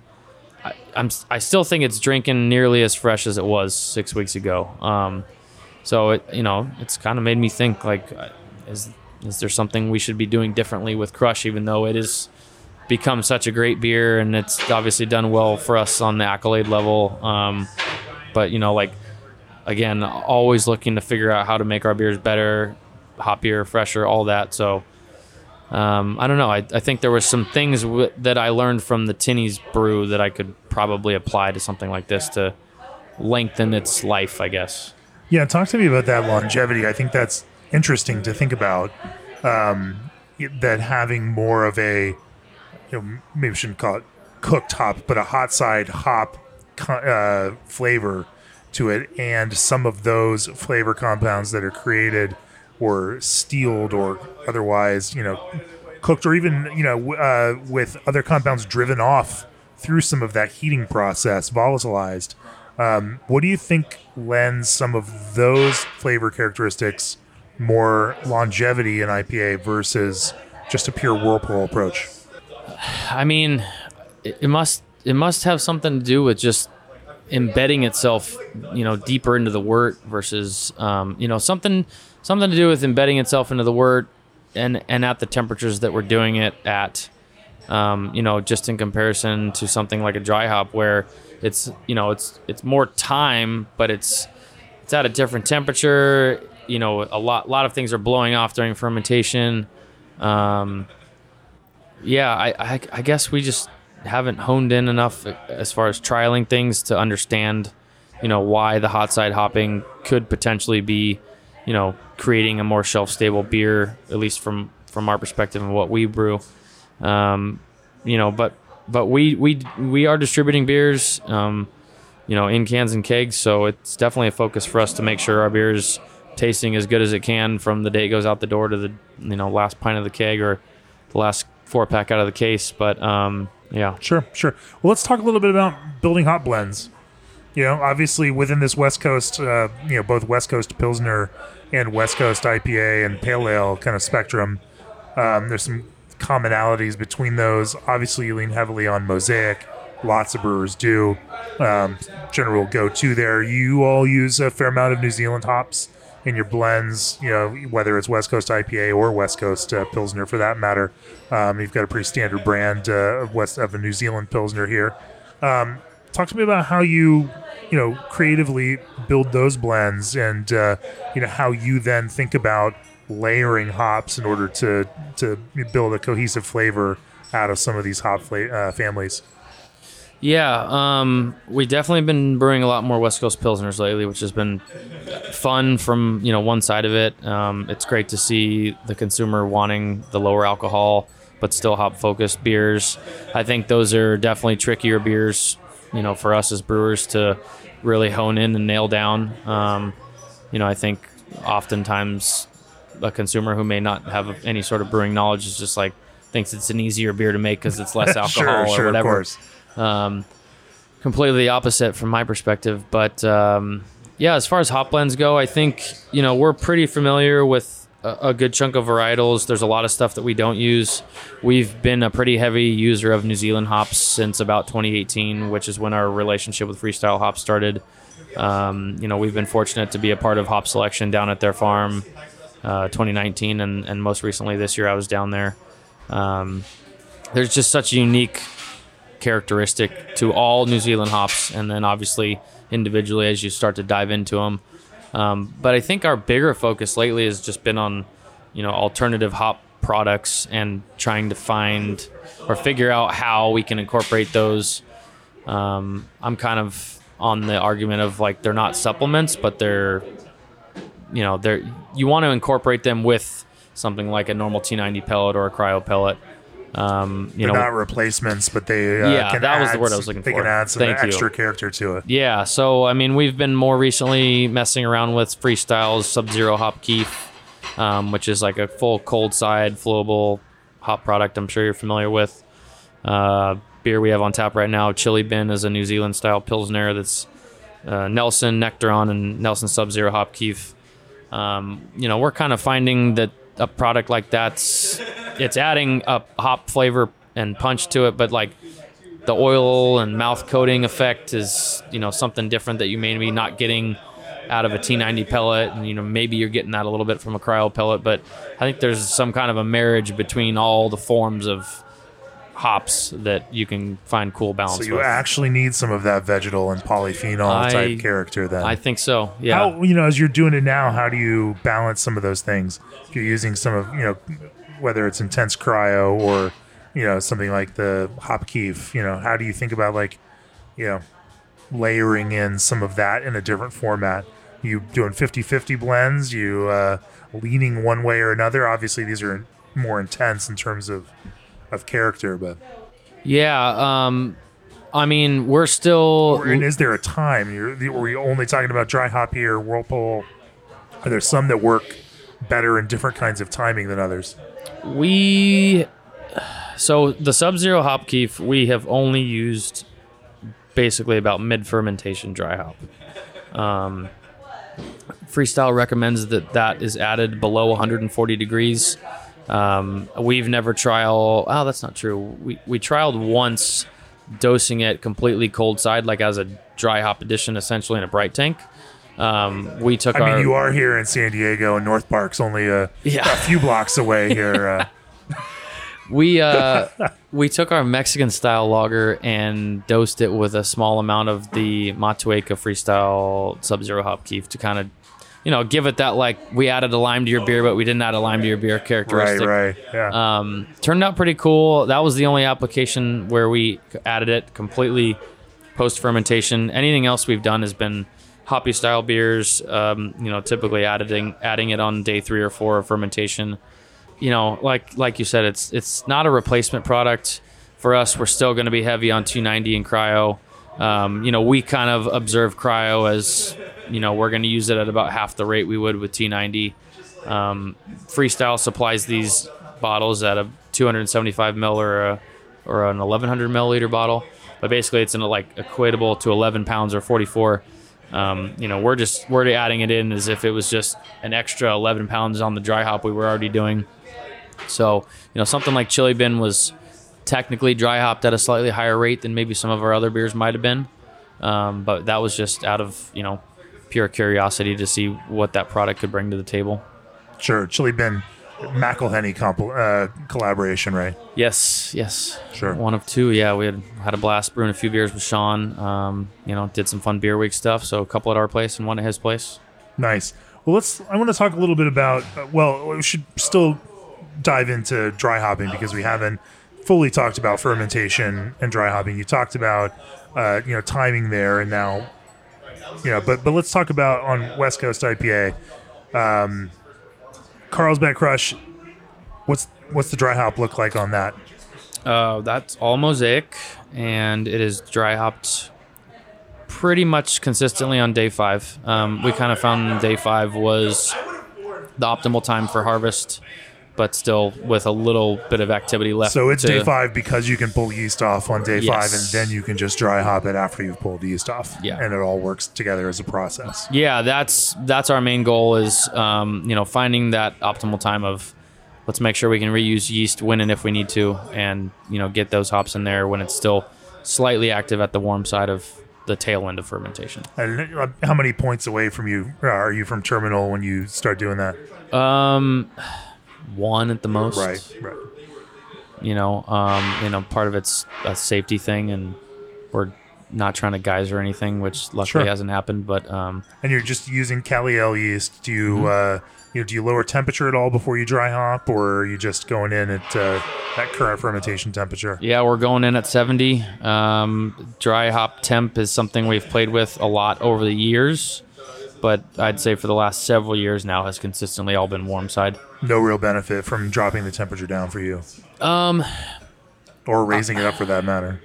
I, am I still think it's drinking nearly as fresh as it was six weeks ago. Um, so it you know it's kind of made me think like uh, is is there something we should be doing differently with Crush, even though it is become such a great beer and it's obviously done well for us on the accolade level. Um, but you know like again always looking to figure out how to make our beers better, hoppier, fresher, all that. So um, I don't know. I, I think there was some things w- that I learned from the Tinnies brew that I could probably apply to something like this to lengthen its life, I guess. Yeah, talk to me about that longevity. I think that's interesting to think about. Um, that having more of a, you know, maybe we shouldn't call it cooked hop, but a hot side hop uh, flavor to it, and some of those flavor compounds that are created or steeled or otherwise, you know, cooked or even, you know, uh, with other compounds driven off through some of that heating process, volatilized. Um, what do you think lends some of those flavor characteristics more longevity in IPA versus just a pure whirlpool approach? I mean, it must it must have something to do with just embedding itself, you know, deeper into the wort versus, um, you know, something something to do with embedding itself into the wort and and at the temperatures that we're doing it at. Um, you know, just in comparison to something like a dry hop where it's you know it's it's more time, but it's it's at a different temperature. You know, a lot lot of things are blowing off during fermentation. Um, yeah, I, I I guess we just haven't honed in enough as far as trialing things to understand, you know, why the hot side hopping could potentially be you know, creating a more shelf stable beer, at least from from our perspective and what we brew. Um, you know, but but we we we are distributing beers, um, you know, in cans and kegs, so it's definitely a focus for us to make sure our beer is tasting as good as it can from the day it goes out the door to the you know last pint of the keg or the last four pack out of the case. But um, yeah, sure, sure. Well, let's talk a little bit about building hot blends you know, obviously within this West Coast, uh, you know, both West Coast Pilsner and West Coast IPA and Pale Ale kind of spectrum, um, there's some commonalities between those. Obviously, you lean heavily on Mosaic. Lots of brewers do. Um, general go to there. You all use a fair amount of New Zealand hops in your blends, you know, whether it's West Coast IPA or West Coast uh, Pilsner for that matter. Um, you've got a pretty standard brand uh, of West of a New Zealand Pilsner here. Um, talk to me about how you you know creatively build those blends and uh, you know how you then think about layering hops in order to to build a cohesive flavor out of some of these hop fla- uh, families. Yeah um, we definitely been brewing a lot more west coast pilsners lately which has been fun from you know one side of it. Um, it's great to see the consumer wanting the lower alcohol but still hop focused beers. I think those are definitely trickier beers you know, for us as brewers to really hone in and nail down. Um, you know, I think oftentimes a consumer who may not have any sort of brewing knowledge is just like thinks it's an easier beer to make because it's less alcohol sure, or whatever. Um, completely the opposite from my perspective, but um, yeah, as far as hop blends go, I think you know we're pretty familiar with a, good chunk of varietals. There's a lot of stuff that we don't use. We've been a pretty heavy user of New Zealand hops since about 2018, which is when our relationship with Freestyle Hops started. Um, you know, we've been fortunate to be a part of hop selection down at their farm, uh, 2019, and, and most recently this year I was down there. Um, there's just such a unique characteristic to all New Zealand hops, and then obviously individually as you start to dive into them. Um, but I think our bigger focus lately has just been on, you know, alternative hop products and trying to find or figure out how we can incorporate those. Um, I'm kind of on the argument of like they're not supplements, but they're, you know, they're you want to incorporate them with something like a normal T90 pellet or a cryo pellet. Um, you They're know, not replacements, but they uh, Yeah, can that was the word I was looking They for. can add some Thank you. extra character to it. Yeah, so I mean, we've been more recently messing around with Freestyle's Sub Zero Hop Kief, um, which is like a full cold side flowable hop product. I'm sure you're familiar with. Uh, beer we have on tap right now, Chili Bin, is a New Zealand style pilsner that's uh, Nelson Nectaron and Nelson Sub Zero Hop Kief. Um, you know, we're kind of finding that a product like that's it's adding a hop flavor and punch to it, but like the oil and mouth coating effect is you know something different that you may be not getting out of a T90 pellet, and you know maybe you're getting that a little bit from a cryo pellet, but I think there's some kind of a marriage between all the forms of hops that you can find cool balance So you with. actually need some of that vegetal and polyphenol I- type character then. I think so. Yeah. How you know as you're doing it now, how do you balance some of those things? If you're using some of you know whether it's intense cryo or you know something like the hop kief, you know how do you think about like you know layering in some of that in a different format? You doing 50-50 blends? You uh, leaning one way or another? Obviously, these are more intense in terms of of character, but Yeah. Um, I mean, we're still. Or, and is there a time? You're, were you only talking about dry hop here, whirlpool? Are there some that work better in different kinds of timing than others? We so the Sub Zero hop kief we have only used basically about mid fermentation dry hop. Um, Freestyle recommends that that is added below 140 degrees. Um, we've never trial. Oh, that's not true. We we trialed once dosing it completely cold side, like as a dry hop addition, essentially in a bright tank. Um, we took I our. mean, you are here in San Diego, and North Park's only a, Yeah. a few blocks away here. Uh, We uh, we took our Mexican style lager and dosed it with a small amount of the Motueka Freestyle Sub Zero Hop Kief to kind of, you know, give it that like we added a lime to your beer, but we didn't add a lime to your beer right, characteristic. right, yeah. Um, turned out pretty cool. That was the only application where we added it completely post fermentation. Anything else we've done has been hoppy style beers. Um, you know, typically adding adding it on day three or four of fermentation. You know, like like you said, it's it's not a replacement product for us. We're still going to be heavy on T90 and cryo. Um, you know, we kind of observe cryo as you know we're going to use it at about half the rate we would with T90. Um, Freestyle supplies these bottles at a 275 mil or a, or an 1100 milliliter bottle, but basically it's in a, like equatable to 11 pounds or 44. Um, you know, we're just we're adding it in as if it was just an extra 11 pounds on the dry hop we were already doing. So you know, something like Chili Bin was technically dry hopped at a slightly higher rate than maybe some of our other beers might have been, um, but that was just out of you know pure curiosity to see what that product could bring to the table. sure, Chili Bin, McElhenney comp- uh, collaboration, right? Yes, yes. Sure. One of two. Yeah, we had had a blast brewing a few beers with Sean. Um, you know, did some fun beer week stuff. So a couple at our place and one at his place. Nice. Well, let's. I want to talk a little bit about. Uh, well, we should still dive into dry hopping because we haven't fully talked about fermentation and dry hopping. You talked about, uh, you know, timing there, and now, you know, but but let's talk about on West Coast IPA, um, Carlsbad Crush. What's what's the dry hop look like on that? Uh, that's all mosaic, and it is dry hopped pretty much consistently on day five. Um, we kind of found day five was the optimal time for harvest, but still with a little bit of activity left. So it's to- day five because you can pull yeast off on day five, and then you can just dry hop it after you've pulled yeast off. Yeah. and it all works together as a process. Yeah, that's that's our main goal is um, you know finding that optimal time of let's make sure we can reuse yeast when and if we need to, and you know get those hops in there when it's still slightly active at the warm side of the tail end of fermentation. And uh, how many points away from you uh, are you from terminal when you start doing that? Um, one at the most. Right, right. You know, um, you know, part of it's a safety thing, and we're not trying to geyser anything, which luckily Sure. hasn't happened. But um, And you're just using Cali Ale yeast. Do you, Mm-hmm. uh, you know, do you lower temperature at all before you dry hop, or are you just going in at uh, that current fermentation temperature? yeah, we're going in at 70. Um, dry hop temp is something we've played with a lot over the years, but I'd say for the last several years now has consistently all been warm side. No real benefit from dropping the temperature down for you, Um, or raising it up for that matter.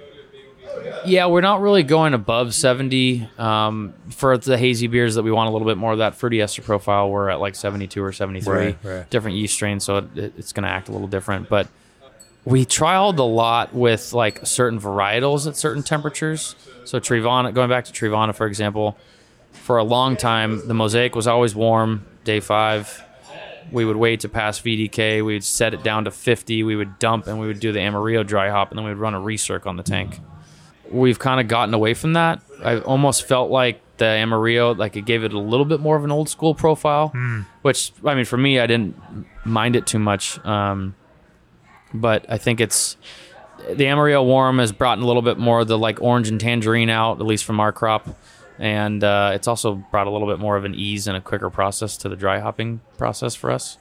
Yeah, we're not really going above 70. Um, for the hazy beers that we want a little bit more of that fruity ester profile, we're at like 72 or 73. Right, right. Different yeast strains, so it, it- it's going to act a little different. But we trialed a lot with like certain varietals at certain temperatures. So Treevana, going back to Treevana, for example, for a long time, the Mosaic was always warm, day five. We would wait to pass VDK. We would set it down to 50. We would dump and we would do the Amarillo dry hop, and then we would run a recirc on the tank we've kind of gotten away from that. I almost felt like the Amarillo, like it gave it a little bit more of an old school profile, which I mean, for me, I didn't mind it too much. Um, but I think it's the Amarillo warm has brought in a little bit more of the like orange and tangerine out, at least from our crop. And uh, it's also brought a little bit more of an ease and a quicker process to the dry hopping process for us.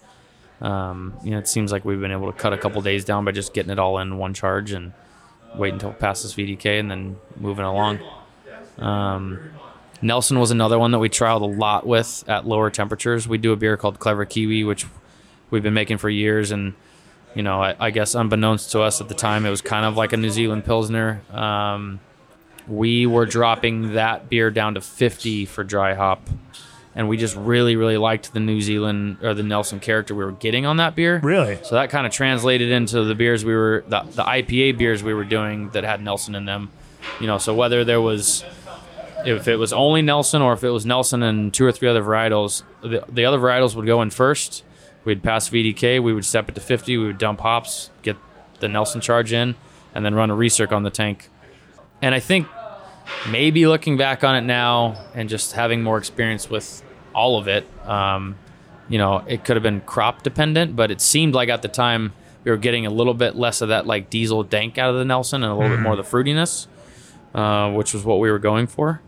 Um, you know, it seems like we've been able to cut a couple days down by just getting it all in one charge and wait until it passes VDK and then moving along. Um, Nelson was another one that we trialed a lot with at lower temperatures. We do a beer called Clever Kiwi, which we've been making for years, and you know, I, I guess unbeknownst to us at the time, it was kind of like a New Zealand Pilsner. Um, we were dropping that beer down to 50 for dry hop, and we just really, really liked the New Zealand or the Nelson character we were getting on that beer. Really? So that kind of translated into the beers we were the, the IPA beers we were doing that had Nelson in them. You know, so whether there was if it was only Nelson or if it was Nelson and two or three other varietals, the, the other varietals would go in first. We'd pass VDK, we would step it to 50, we would dump hops, get the Nelson charge in, and then run a recirc on the tank. And I think maybe looking back on it now and just having more experience with all of it, um, you know, it could have been crop dependent, but it seemed like at the time we were getting a little bit less of that like diesel dank out of the Nelson and a little bit more of the fruitiness, uh, which was what we were going for.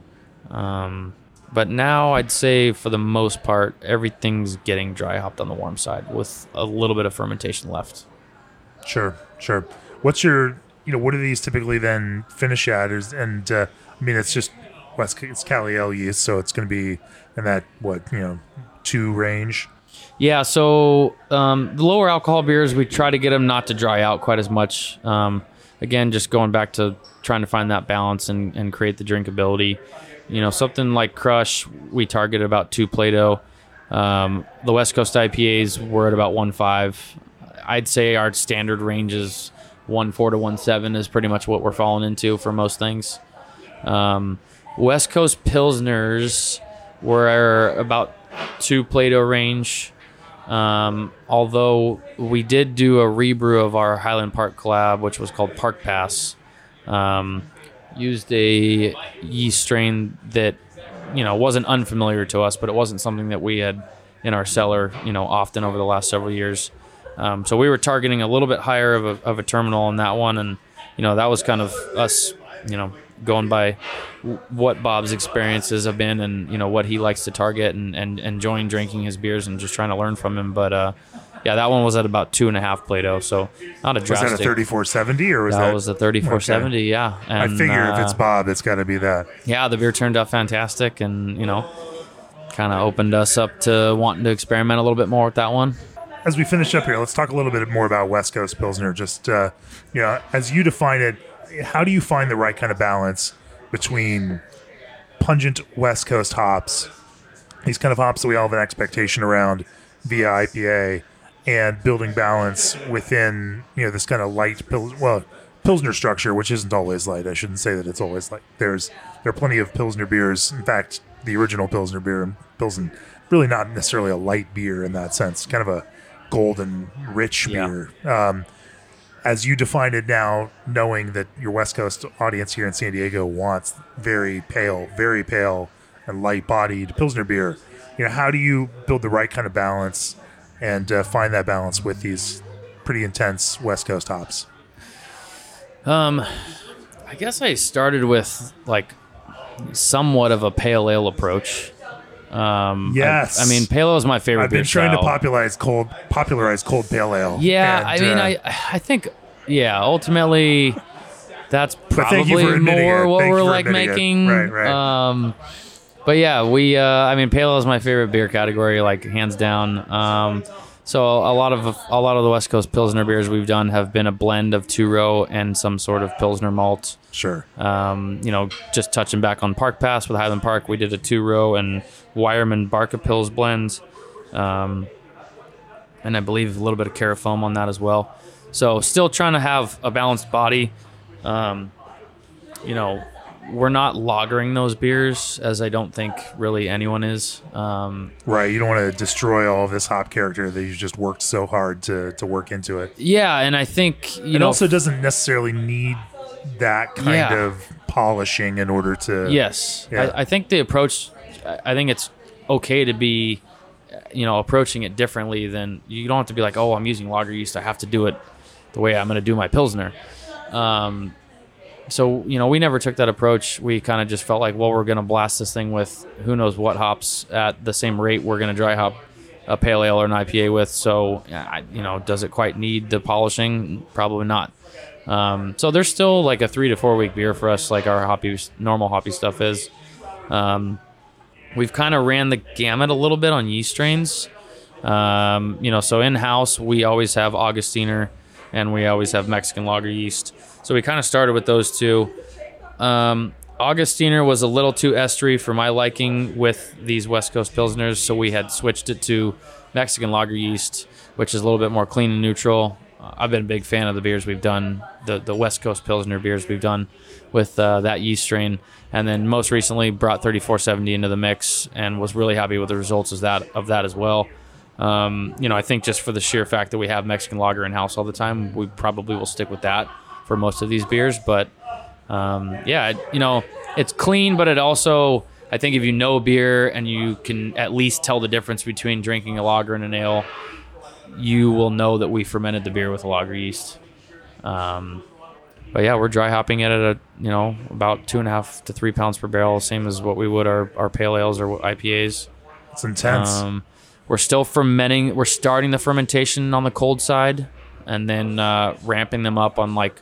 Um, but now I'd say for the most part, everything's getting dry hopped on the warm side with a little bit of fermentation left. Sure, sure. What's your, you know, what do these typically then finish at? Is and uh, I mean, it's just West, it's Cali Ale yeast, so it's going to be in that what you know two range. Yeah, so um, the lower alcohol beers, we try to get them not to dry out quite as much. Um, again, just going back to trying to find that balance and, and create the drinkability. You know, something like Crush, we target about two Plato. Um, the West Coast IPAs were at about one five. I'd say our standard range is one four to one seven is pretty much what we're falling into for most things. Um, West Coast Pilsners were about two Plato range. Um, although we did do a rebrew of our Highland Park collab, which was called Park Pass. Um, used a yeast strain that you know wasn't unfamiliar to us, but it wasn't something that we had in our cellar, you know, often over the last several years. Um, so we were targeting a little bit higher of a, of a terminal on that one, and you know that was kind of us, you know, going by w- what Bob's experiences have been, and you know what he likes to target, and, and enjoying drinking his beers and just trying to learn from him. But uh, yeah, that one was at about two and a half Plato, so not a drastic. Was that a thirty-four seventy or was that that? was a 3470, yeah. I And, figure if it's uh, Bob, it's got to be that. yeah, the beer turned out fantastic, and you know, kind of opened us up to wanting to experiment a little bit more with that one. As we finish up here, let's talk a little bit more about West Coast Pilsner. Just uh, you know, as you define it, how do you find the right kind of balance between pungent West Coast hops, these kind of hops that we all have an expectation around via IPA, and building balance within you know this kind of light pil- well Pilsner structure, which isn't always light. I shouldn't say that it's always light. There's there are plenty of Pilsner beers. In fact, the original Pilsner beer, Pilsen, really not necessarily a light beer in that sense. Kind of a golden rich Yeah. beer. Um, as you define it now, knowing that your West Coast audience here in San Diego wants very pale, very pale and light-bodied Pilsner beer, you know, how do you build the right kind of balance and uh, find that balance with these pretty intense West Coast hops? Um, I guess I started with like somewhat of a pale ale approach. Um, Yes. I, mean, pale ale is my favorite. I've been trying to popularize cold, popularize cold pale ale. Yeah, And, I mean, uh, I I think yeah, ultimately that's But thank you probably more it. what Thank we're like admitting it. making. Right, right. Um, but yeah, we uh, I mean, pale ale is my favorite beer category, like hands down. Um, so a lot of a lot of the West Coast Pilsner beers we've done have been a blend of two row and some sort of Pilsner malt. sure. Um, you know, just touching back on Park Pass with Highland Park, we did a two row and Weyermann Barke Pils blends. Um, and I believe a little bit of Carafoam on that as well. So still trying to have a balanced body. Um, you know, we're not lagering those beers as I don't think really anyone is. Um, Right. You don't want to destroy all of this hop character that you just worked so hard to, to work into it. yeah, and I think you It know also doesn't necessarily need that kind Yeah. of polishing in order to. Yes, Yeah. I, I think the approach. I I think it's okay to be, you know, approaching it differently than you don't have to be like, oh, I'm using lager yeast. I have to do it the way I'm going to do my pilsner. Um, so you know, we never took that approach. We kind of just felt like, well, we're going to blast this thing with who knows what hops at the same rate we're going to dry hop a pale ale or an IPA with. So, you know, does it quite need the polishing? Probably not. Um, so there's still like a three to four week beer for us, like our hoppy, normal hoppy stuff is. Um, we've kind of ran the gamut a little bit on yeast strains. Um, you know, so in house we always have Augustiner and we always have Mexican lager yeast. So we kind of started with those two. Um, Augustiner was a little too estery for my liking with these West Coast Pilsners, so we had switched it to Mexican lager yeast, which is a little bit more clean and neutral. Uh, I've been a big fan of the beers we've done, the, the West Coast Pilsner beers we've done with uh, that yeast strain. And then most recently brought 3470 into the mix and was really happy with the results of that, of that as well. Um, you know, I think just for the sheer fact that we have Mexican lager in house all the time, we probably will stick with that for most of these beers. But um, yeah, you know, it's clean, but it also, I think if you know beer and you can at least tell the difference between drinking a lager and an ale, you will know that we fermented the beer with a lager yeast. Um, but yeah, we're dry hopping it at a you know about two and a half to three pounds per barrel, same as what we would our, our pale ales or IPAs. It's intense. Um, we're still fermenting. We're starting the fermentation on the cold side, and then uh, ramping them up on like.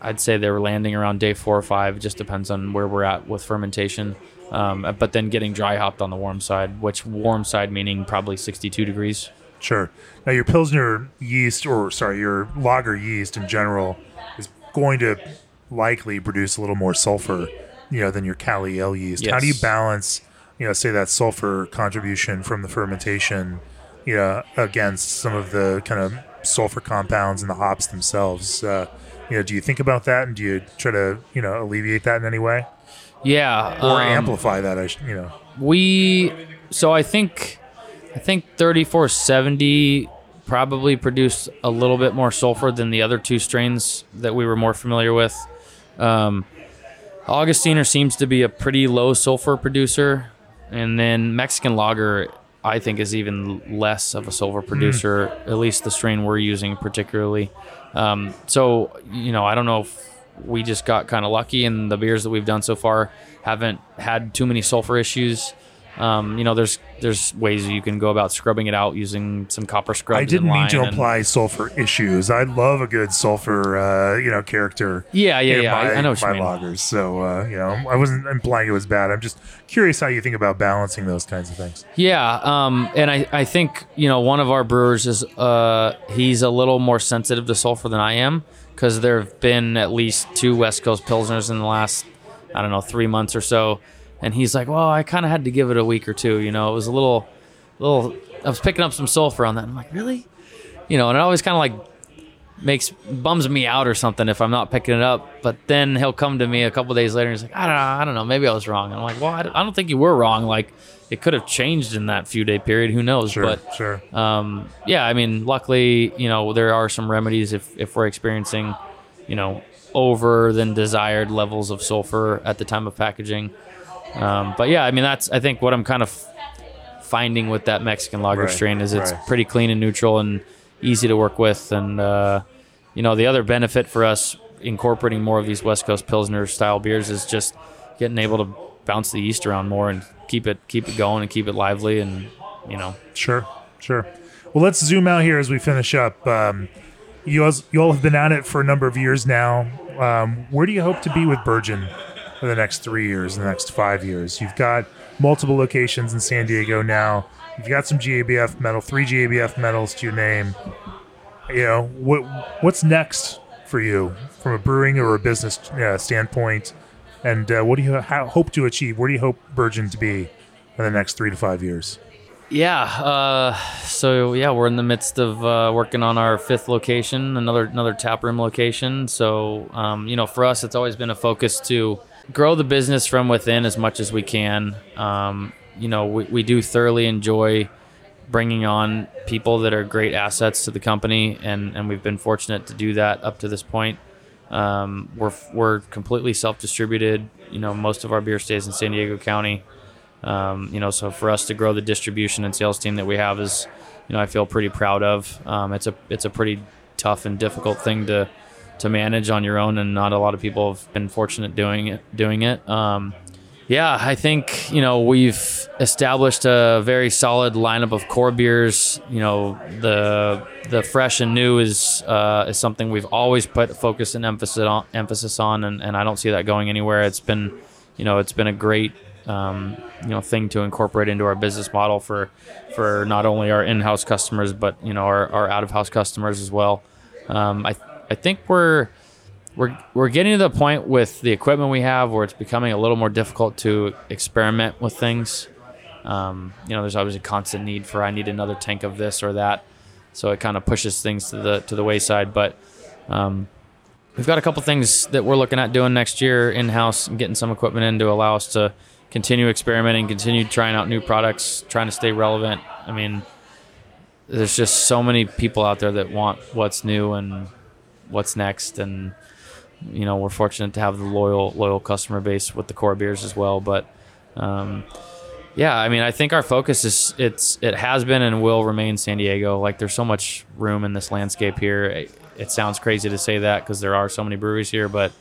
I'd say they were landing around day four or five. It just depends on where we're at with fermentation. Um, but then getting dry hopped on the warm side, which warm side meaning probably 62 degrees. Sure. Now your Pilsner yeast, or sorry, your lager yeast in general, is going to likely produce a little more sulfur, you know, than your Cali Ale yeast. How do you balance, you know, say that sulfur contribution from the fermentation, you know, against some of the kind of sulfur compounds in the hops themselves? Uh, you know, do you think about that, and do you try to, you know, alleviate that in any way, Yeah. or um, amplify that? I, sh- you know, We so I think I think 3470 probably produced a little bit more sulfur than the other two strains that we were more familiar with. Um, Augustiner seems to be a pretty low sulfur producer, and then Mexican Lager I think is even less of a sulfur producer. At least the strain we're using particularly. Um, so you know I don't know if we just got kind of lucky, and the beers that we've done so far haven't had too many sulfur issues. Um, you know, there's there's ways you can go about scrubbing it out using some copper scrubs. I didn't mean to and- imply sulfur issues. I love a good sulfur, uh, you know, character. Yeah, yeah, yeah. My, I, I know what you my lagers. So, uh, you know, I wasn't implying it was bad. I'm just curious how you think about balancing those kinds of things. Yeah, um, and I, I think you know one of our brewers is uh, he's a little more sensitive to sulfur than I am because there have been at least two West Coast pilsners in the last I don't know three months or so, and he's like, well, I kind of had to give it a week or two. You know, it was a little, little. I was picking up some sulfur on that. I'm like, really? You know, and it always kind of like makes bums me out or something if I'm not picking it up. But then he'll come to me a couple days later and he's like, I don't know, I don't know, maybe I was wrong. And I'm like, well, I don't- I don't think you were wrong. Like it could have changed in that few day period. Who knows? Sure, But sure. um, yeah, I mean, luckily, you know, there are some remedies if if we're experiencing, you know, over than desired levels of sulfur at the time of packaging. Um, but yeah, I mean, that's I think what I'm kind of finding with that Mexican lager Right, strain is it's right. pretty clean and neutral and easy to work with. And uh, you know, the other benefit for us incorporating more of these West Coast Pilsner style beers is just getting able to bounce the yeast around more and keep it keep it going and keep it lively and you know Sure, sure. Well, let's zoom out here as we finish up. Um, you, all, you all have been at it for a number of years now. Um, where do you hope to be with Burgeon for the next three years, the next five years? You've got multiple locations in San Diego now. You've got some GABF medal, three GABF medals to your name. You know what? What's next for you from a brewing or a business uh, standpoint? And uh, what do you ho- hope to achieve? Where do you hope Burgeon to be in the next three to five years? Yeah. Uh, so yeah, we're in the midst of uh, working on our fifth location, another another tap room location. So um, you know, for us, it's always been a focus to grow the business from within as much as we can. Um, you know, we, we do thoroughly enjoy bringing on people that are great assets to the company, and, and we've been fortunate to do that up to this point. Um, we're, we're completely self distributed. You know, most of our beer stays in San Diego County. Um, you know, so for us to grow the distribution and sales team that we have is, you know, I feel pretty proud of. Um, it's a it's a pretty tough and difficult thing to to manage on your own, and not a lot of people have been fortunate doing it. Doing it. Um, yeah, I think you know we've established a very solid lineup of core beers. You know, the the fresh and new is uh, is something we've always put focus and emphasis on, emphasis on, and, and I don't see that going anywhere. It's been, you know, it's been a great um, you know thing to incorporate into our business model for for not only our in-house customers but you know our, our out-of-house customers as well. Um, I I think we're we're we're getting to the point with the equipment we have where it's becoming a little more difficult to experiment with things. Um, you know, there's always a constant need for I need another tank of this or that, so it kind of pushes things to the to the wayside. But um, we've got a couple things that we're looking at doing next year in house and getting some equipment in to allow us to continue experimenting, continue trying out new products, trying to stay relevant. I mean, there's just so many people out there that want what's new and what's next, and you know we're fortunate to have the loyal loyal customer base with the core beers as well. But um, yeah, I mean, I think our focus is it's it has been and will remain San Diego. Like there's so much room in this landscape here. It, it sounds crazy to say that because there are so many breweries here, but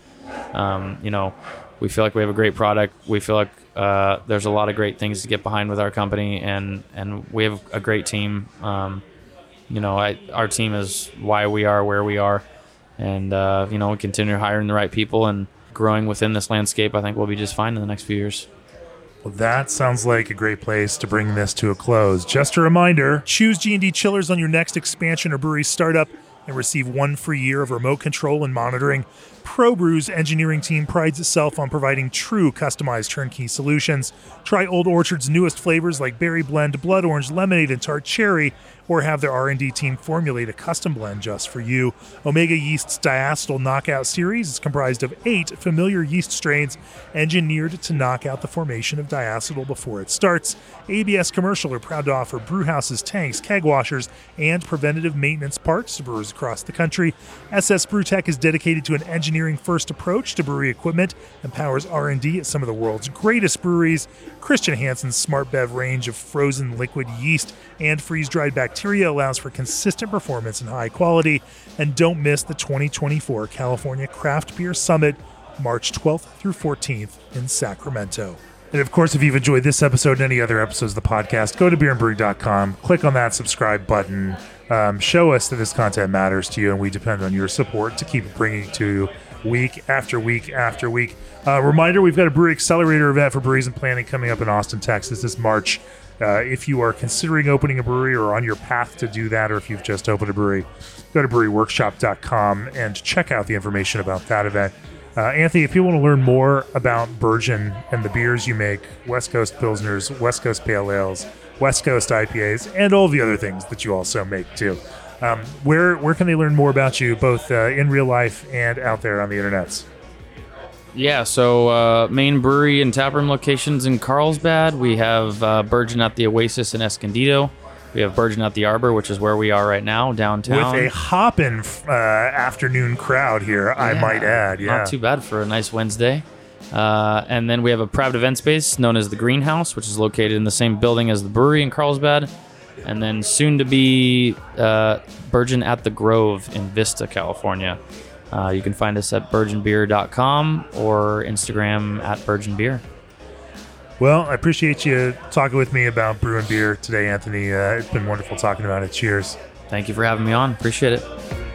um, you know, we feel like we have a great product. We feel like uh, there's a lot of great things to get behind with our company, and and we have a great team. Um, you know, I, our team is why we are where we are, and uh, you know, continue hiring the right people and growing within this landscape. I think we'll be just fine in the next few years. Well, that sounds like a great place to bring this to a close. Just a reminder: choose G and D chillers on your next expansion or brewery startup and receive one free year of remote control and monitoring. ProBrew's engineering team prides itself on providing true customized turnkey solutions. Try Old Orchard's newest flavors like berry blend, blood orange, lemonade, and tart cherry, or have their R&D team formulate a custom blend just for you. Omega Yeast's Diacetyl Knockout series is comprised of eight familiar yeast strains engineered to knock out the formation of diacetyl before it starts. ABS Commercial are proud to offer brewhouses, tanks, keg washers, and preventative maintenance parts to brewers across the country. SS Brewtech is dedicated to an engineering first approach to brewery equipment and powers R&D at some of the world's greatest breweries. Christian Hansen's Smart Bev range of frozen liquid yeast and freeze-dried bacteria allows for consistent performance and high quality. And don't miss the 2024 California Craft Beer Summit, March 12th through 14th in Sacramento. And of course, if you've enjoyed this episode and any other episodes of the podcast, go to beerandbrewing.com, click on that subscribe button, um, show us that this content matters to you, and we depend on your support to keep bringing to you week after week after week. Uh, reminder we've got a brewery accelerator event for breweries and planning coming up in Austin, Texas this March. Uh, if you are considering opening a brewery or on your path to do that, or if you've just opened a brewery, go to breweryworkshop.com and check out the information about that event. Uh, Anthony, if you want to learn more about Burgeon and the beers you make, West Coast Pilsners, West Coast Pale Ales, West Coast IPAs, and all the other things that you also make too, um, where where can they learn more about you, both uh, in real life and out there on the internets? Yeah, so uh, main brewery and taproom locations in Carlsbad. We have uh, Burgeon at the Oasis in Escondido. We have Burgeon at the Arbor, which is where we are right now, downtown. With a hopping uh, afternoon crowd here, I might add. Yeah. Not too bad for a nice Wednesday. Uh, and then we have a private event space known as the Greenhouse, which is located in the same building as the brewery in Carlsbad. And then soon to be uh, Burgeon at the Grove in Vista, California. Uh, you can find us at burgeonbeer.com or Instagram at burgeonbeer. Well, I appreciate you talking with me about brewing beer today, Anthony. Uh, it's been wonderful talking about it. Cheers. Thank you for having me on. Appreciate it.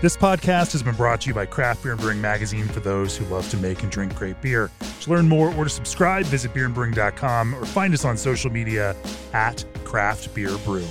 This podcast has been brought to you by Craft Beer and Brewing Magazine for those who love to make and drink great beer. To learn more or to subscribe, visit beerandbrewing.com or find us on social media at Craft Beer Brew.